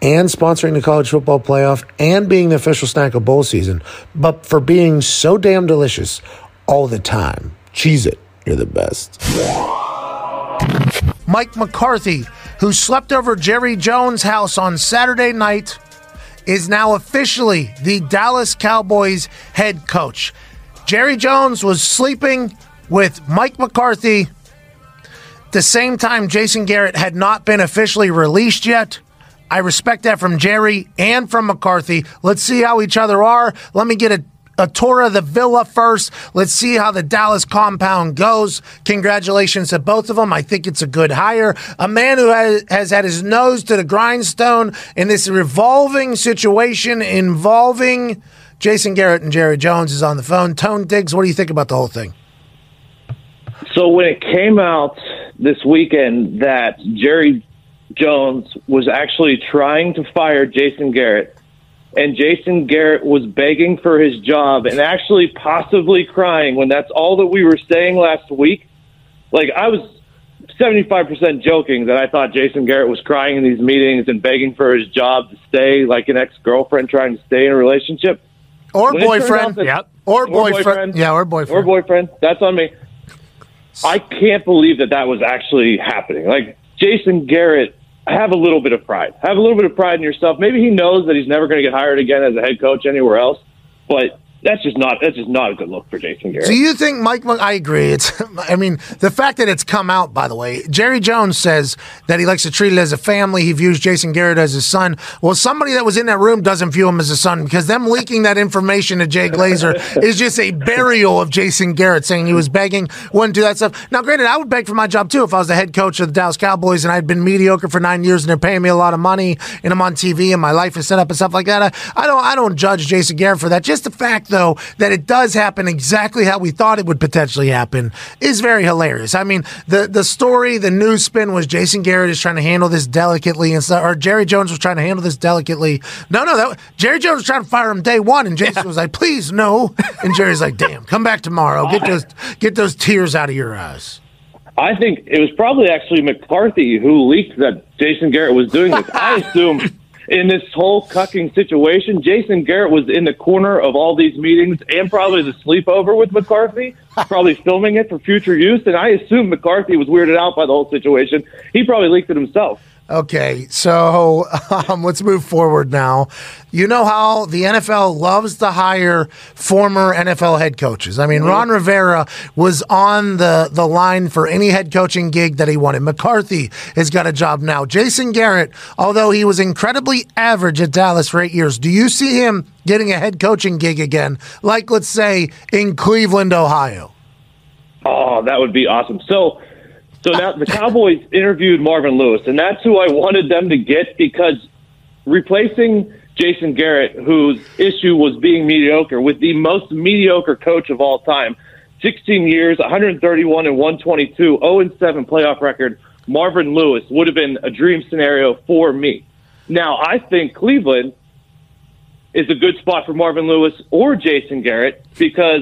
and sponsoring the college football playoff and being the official snack of bowl season, but for being so damn delicious all the time. Cheez It. You're the best. Mike McCarthy, who slept over Jerry Jones' house on Saturday night, is now officially the Dallas Cowboys head coach. Jerry Jones was sleeping with Mike McCarthy. The same time, Jason Garrett had not been officially released yet. I respect that from Jerry and from McCarthy. Let's see how each other are. Let me get a a tour of the villa first. Let's see how the Dallas compound goes. Congratulations to both of them. I think it's a good hire. A man who has, has had his nose to the grindstone in this revolving situation involving Jason Garrett and Jerry Jones is on the phone. Tone Digs, what do you think about the whole thing? So when it came out this weekend that Jerry Jones was actually trying to fire Jason Garrett, and Jason Garrett was begging for his job and actually possibly crying when that's all that we were saying last week. Like I was 75% joking that I thought Jason Garrett was crying in these meetings and begging for his job to stay like an ex-girlfriend trying to stay in a relationship. Or When boyfriend. out that- Yep. Or, Or boyfriend. boyfriend. Yeah, or boyfriend. or boyfriend. That's on me. I can't believe that that was actually happening. Like Jason Garrett, have a little bit of pride. Have a little bit of pride in yourself. Maybe he knows that he's never going to get hired again as a head coach anywhere else, but that's just not that's just not a good look for Jason Garrett. Do you think Mike? Mc- I agree. It's. I mean, the fact that it's come out. By the way, Jerry Jones says that he likes to treat it as a family. He views Jason Garrett as his son. Well, somebody that was in that room doesn't view him as a son because them leaking that information to Jay Glazer is just a burial of Jason Garrett, saying he was begging, wouldn't do that stuff. Now, granted, I would beg for my job too if I was the head coach of the Dallas Cowboys and I'd been mediocre for nine years and they're paying me a lot of money and I'm on TV and my life is set up and stuff like that. I, I don't. I don't judge Jason Garrett for that. Just the fact though that it does happen exactly how we thought it would potentially happen is very hilarious. I mean, the the story, the news spin was Jason Garrett is trying to handle this delicately and stuff, or Jerry Jones was trying to handle this delicately. No, no, that Jerry Jones was trying to fire him day one, and Jason was like, "Please, no," and Jerry's like, "Damn, come back tomorrow. Get those get those tears out of your eyes." I think it was probably actually McCarthy who leaked that Jason Garrett was doing this. I assume in this whole cucking situation, Jason Garrett was in the corner of all these meetings and probably the sleepover with McCarthy, probably filming it for future use. And I assume McCarthy was weirded out by the whole situation. He probably leaked it himself. Okay, so um, let's move forward now. You know how the NFL loves to hire former NFL head coaches. I mean, Ron Rivera was on the, the line for any head coaching gig that he wanted. McCarthy has got a job now. Jason Garrett, although he was incredibly average at Dallas for eight years, do you see him getting a head coaching gig again, like, let's say, in Cleveland, Ohio? Oh, that would be awesome. So, so now the Cowboys interviewed Marvin Lewis, and that's who I wanted them to get because replacing Jason Garrett, whose issue was being mediocre, with the most mediocre coach of all time, 16 years, 131 and 122, 0 and 7 playoff record, Marvin Lewis would have been a dream scenario for me. Now, I think Cleveland is a good spot for Marvin Lewis or Jason Garrett because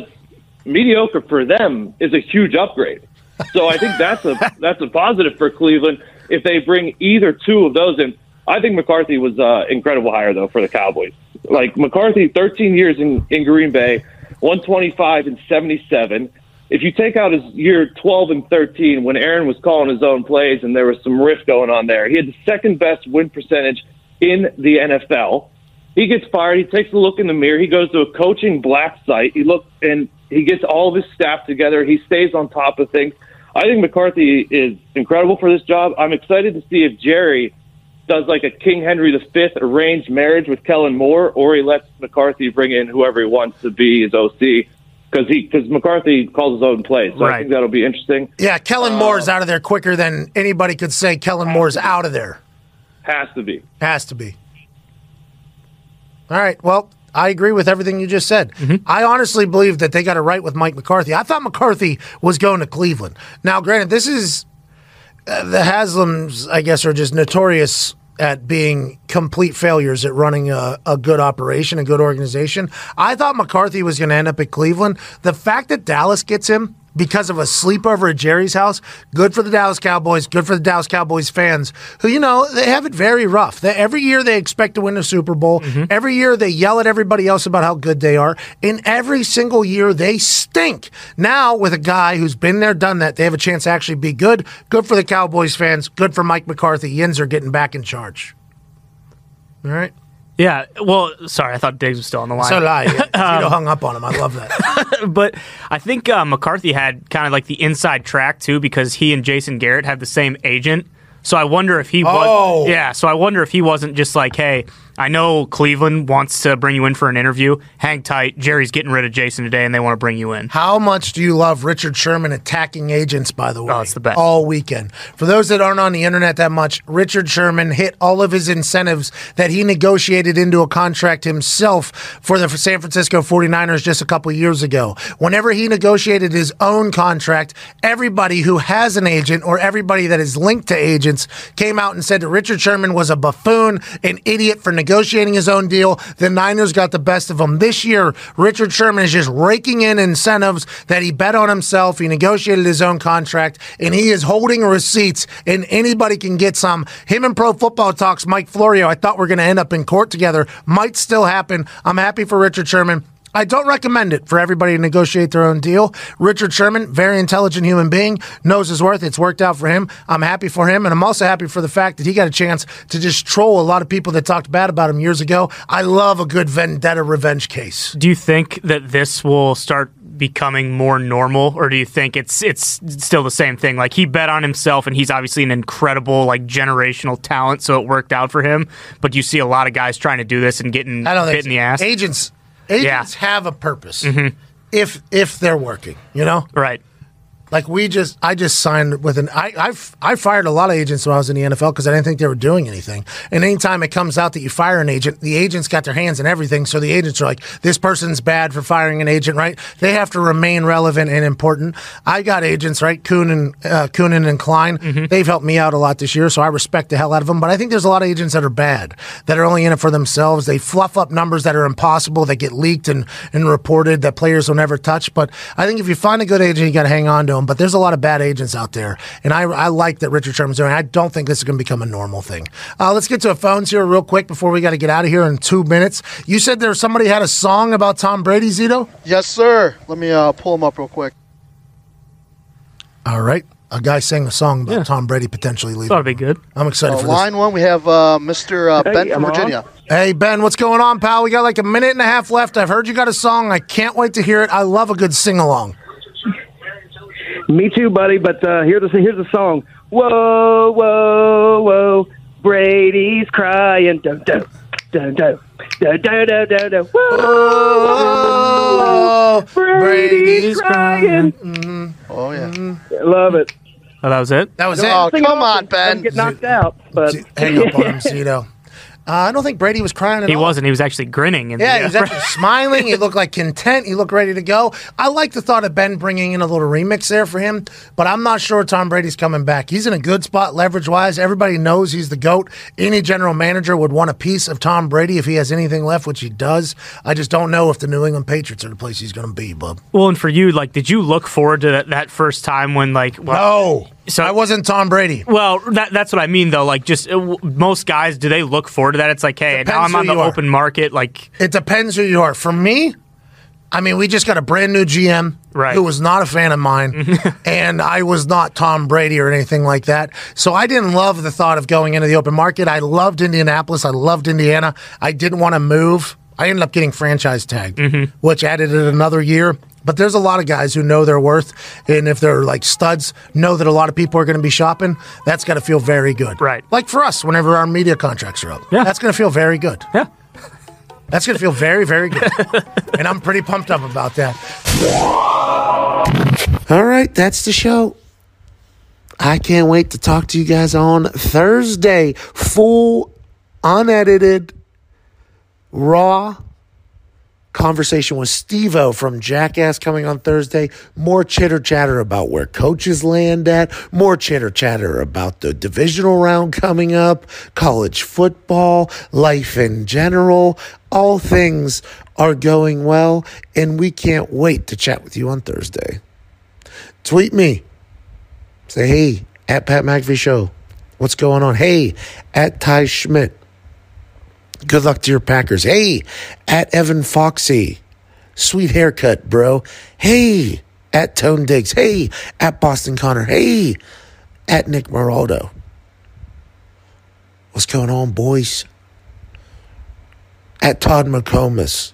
mediocre for them is a huge upgrade. So I think that's a that's a positive for Cleveland if they bring either two of those in. I think McCarthy was uh, incredible hire though for the Cowboys. Like McCarthy, 13 years in, in Green Bay, 125 and 77. If you take out his year 12 and 13 when Aaron was calling his own plays and there was some riff going on there, he had the second best win percentage in the NFL. He gets fired. He takes a look in the mirror. He goes to a coaching black site. He looks and he gets all of his staff together. He stays on top of things. I think McCarthy is incredible for this job. I'm excited to see if Jerry does like a King Henry V arranged marriage with Kellen Moore, or he lets McCarthy bring in whoever he wants to be his OC because he because McCarthy calls his own plays. So I think that'll be interesting. Yeah, Kellen um, Moore's out of there quicker than anybody could say Kellen Moore's out of there. Has to be. Has to be. All right. Well, I agree with everything you just said. I honestly believe that they got it right with Mike McCarthy. I thought McCarthy was going to Cleveland. Now, granted, this is uh, the Haslams, I guess, are just notorious at being complete failures at running a, a good operation, a good organization. I thought McCarthy was going to end up at Cleveland. The fact that Dallas gets him because of a sleepover at Jerry's house, good for the Dallas Cowboys, good for the Dallas Cowboys fans, who, you know, they have it very rough. They, every year they expect to win a Super Bowl. Mm-hmm. Every year they yell at everybody else about how good they are. And every single year they stink. Now, with a guy who's been there, done that, they have a chance to actually be good. Good for the Cowboys fans, good for Mike McCarthy. Yins are getting back in charge. All right. Yeah. Well, sorry, I thought Digs was still on the line. So lie. Tito hung up on him. I love that. but I think uh, McCarthy had kind of like the inside track too because he and Jason Garrett had the same agent. So I wonder if he Oh. was. Yeah. So I wonder if he wasn't just like, hey, I know Cleveland wants to bring you in for an interview. Hang tight. Jerry's getting rid of Jason today, and they want to bring you in. How much do you love Richard Sherman attacking agents, by the oh, way? Oh, it's the best. All weekend. For those that aren't on the internet that much, Richard Sherman hit all of his incentives that he negotiated into a contract himself for the San Francisco 49ers just a couple years ago. Whenever he negotiated his own contract, everybody who has an agent or everybody that is linked to agents came out and said that Richard Sherman was a buffoon, an idiot for negotiating his own deal. The Niners got the best of him. This year, Richard Sherman is just raking in incentives that he bet on himself. He negotiated his own contract, and he is holding receipts, and anybody can get some. Him and Pro Football Talks, Mike Florio, I thought we're going to end up in court together. Might still happen. I'm happy for Richard Sherman. I don't recommend it for everybody to negotiate their own deal. Richard Sherman, very intelligent human being, knows his worth. It's worked out for him. I'm happy for him. And I'm also happy for the fact that he got a chance to just troll a lot of people that talked bad about him years ago. I love a good vendetta revenge case. Do you think that this will start becoming more normal, or do you think it's it's still the same thing? Like he bet on himself, and he's obviously an incredible like generational talent, so it worked out for him. But you see a lot of guys trying to do this and getting I don't hit in the ass. Agents, agents have a purpose if if they're working. You know, Right. Like we just, I just signed with an. I I've, I fired a lot of agents when I was in the NFL because I didn't think they were doing anything. And anytime it comes out that you fire an agent, the agents got their hands in everything. So the agents are like, this person's bad for firing an agent, right? They have to remain relevant and important. I got agents, right? Kuhn and uh, and Klein. They've helped me out a lot this year, so I respect the hell out of them. But I think there's a lot of agents that are bad, that are only in it for themselves. They fluff up numbers that are impossible, that get leaked and and reported that players will never touch. But I think if you find a good agent, you got to hang on to to him, but there's a lot of bad agents out there, and I, I like that Richard Sherman's doing. it. I don't think this is going to become a normal thing. Uh, let's get to the phones here real quick before we got to get out of here in two minutes. You said there somebody had a song about Tom Brady, Zito. Yes, sir. Let me uh, pull him up real quick. All right, a guy sang a song about Yeah. Tom Brady potentially leaving. That'll be good. I'm excited Uh, for this. line one, we have uh, Mr. Uh, Ben from Virginia. Hey Ben, what's going on, pal? We got like a minute and a half left. I've heard you got a song. I can't wait to hear it. I love a good sing along. Me too, buddy. But uh, here's the here's the song. Whoa, whoa, whoa! Brady's crying. Dun, dun, Brady's, Brady's crying. crying. Mm-hmm. Oh yeah, mm-hmm. love it. Oh, that was it. That was no, it. Oh, come on, Ben. Get knocked Z- out. But Z- hang up on him, Zito. Uh, I don't think Brady was crying at He all. wasn't. He was actually grinning. In Yeah, the, he was actually smiling. He looked like content. He looked ready to go. I like the thought of Ben bringing in a little remix there for him, but I'm not sure Tom Brady's coming back. He's in a good spot leverage wise. Everybody knows he's the GOAT. Any general manager would want a piece of Tom Brady if he has anything left, which he does. I just don't know if the New England Patriots are the place he's going to be, bub. well, and for you, like, did you look forward to that, that first time when, like, well, No. So- I wasn't Tom Brady. Well, that, that's what I mean, though. Like, just uh, w- most guys, do they look forward to that? It's like, hey, now I'm on the open market. Like, It depends who you are. For me, I mean, we just got a brand new GM Right. who was not a fan of mine, and I was not Tom Brady or anything like that. So I didn't love the thought of going into the open market. I loved Indianapolis. I loved Indiana. I didn't want to move. I ended up getting franchise tagged, which added it another year. But there's a lot of guys who know their worth, and if they're like studs, know that a lot of people are going to be shopping. That's got to feel very good, Right. Like for us, whenever our media contracts are up, Yeah. that's going to feel very good. yeah. That's going to feel very, very good. and I'm pretty pumped up about that. All right, that's the show. I can't wait to talk to you guys on Thursday. Full, unedited, raw conversation with Steve O from Jackass coming on Thursday. More chitter chatter about where coaches land at, more chitter chatter about the divisional round coming up, college football, life in general. All things are going well, and we can't wait to chat with you on Thursday. Tweet me. Say, hey, at Pat McAfee Show. What's going on? Hey, at Ty Schmidt. Good luck to your Packers. Hey, at Evan Foxy. Sweet haircut, bro. Hey, at Tone Digs. Hey, at Boston Connor. Hey, at Nick Maraldo. What's going on, boys? At Todd McComas.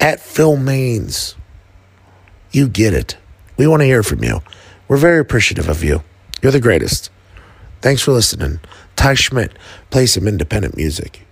At Phil Maines. You get it. We want to hear from you. We're very appreciative of you. You're the greatest. Thanks for listening. Ty Schmidt, play some independent music.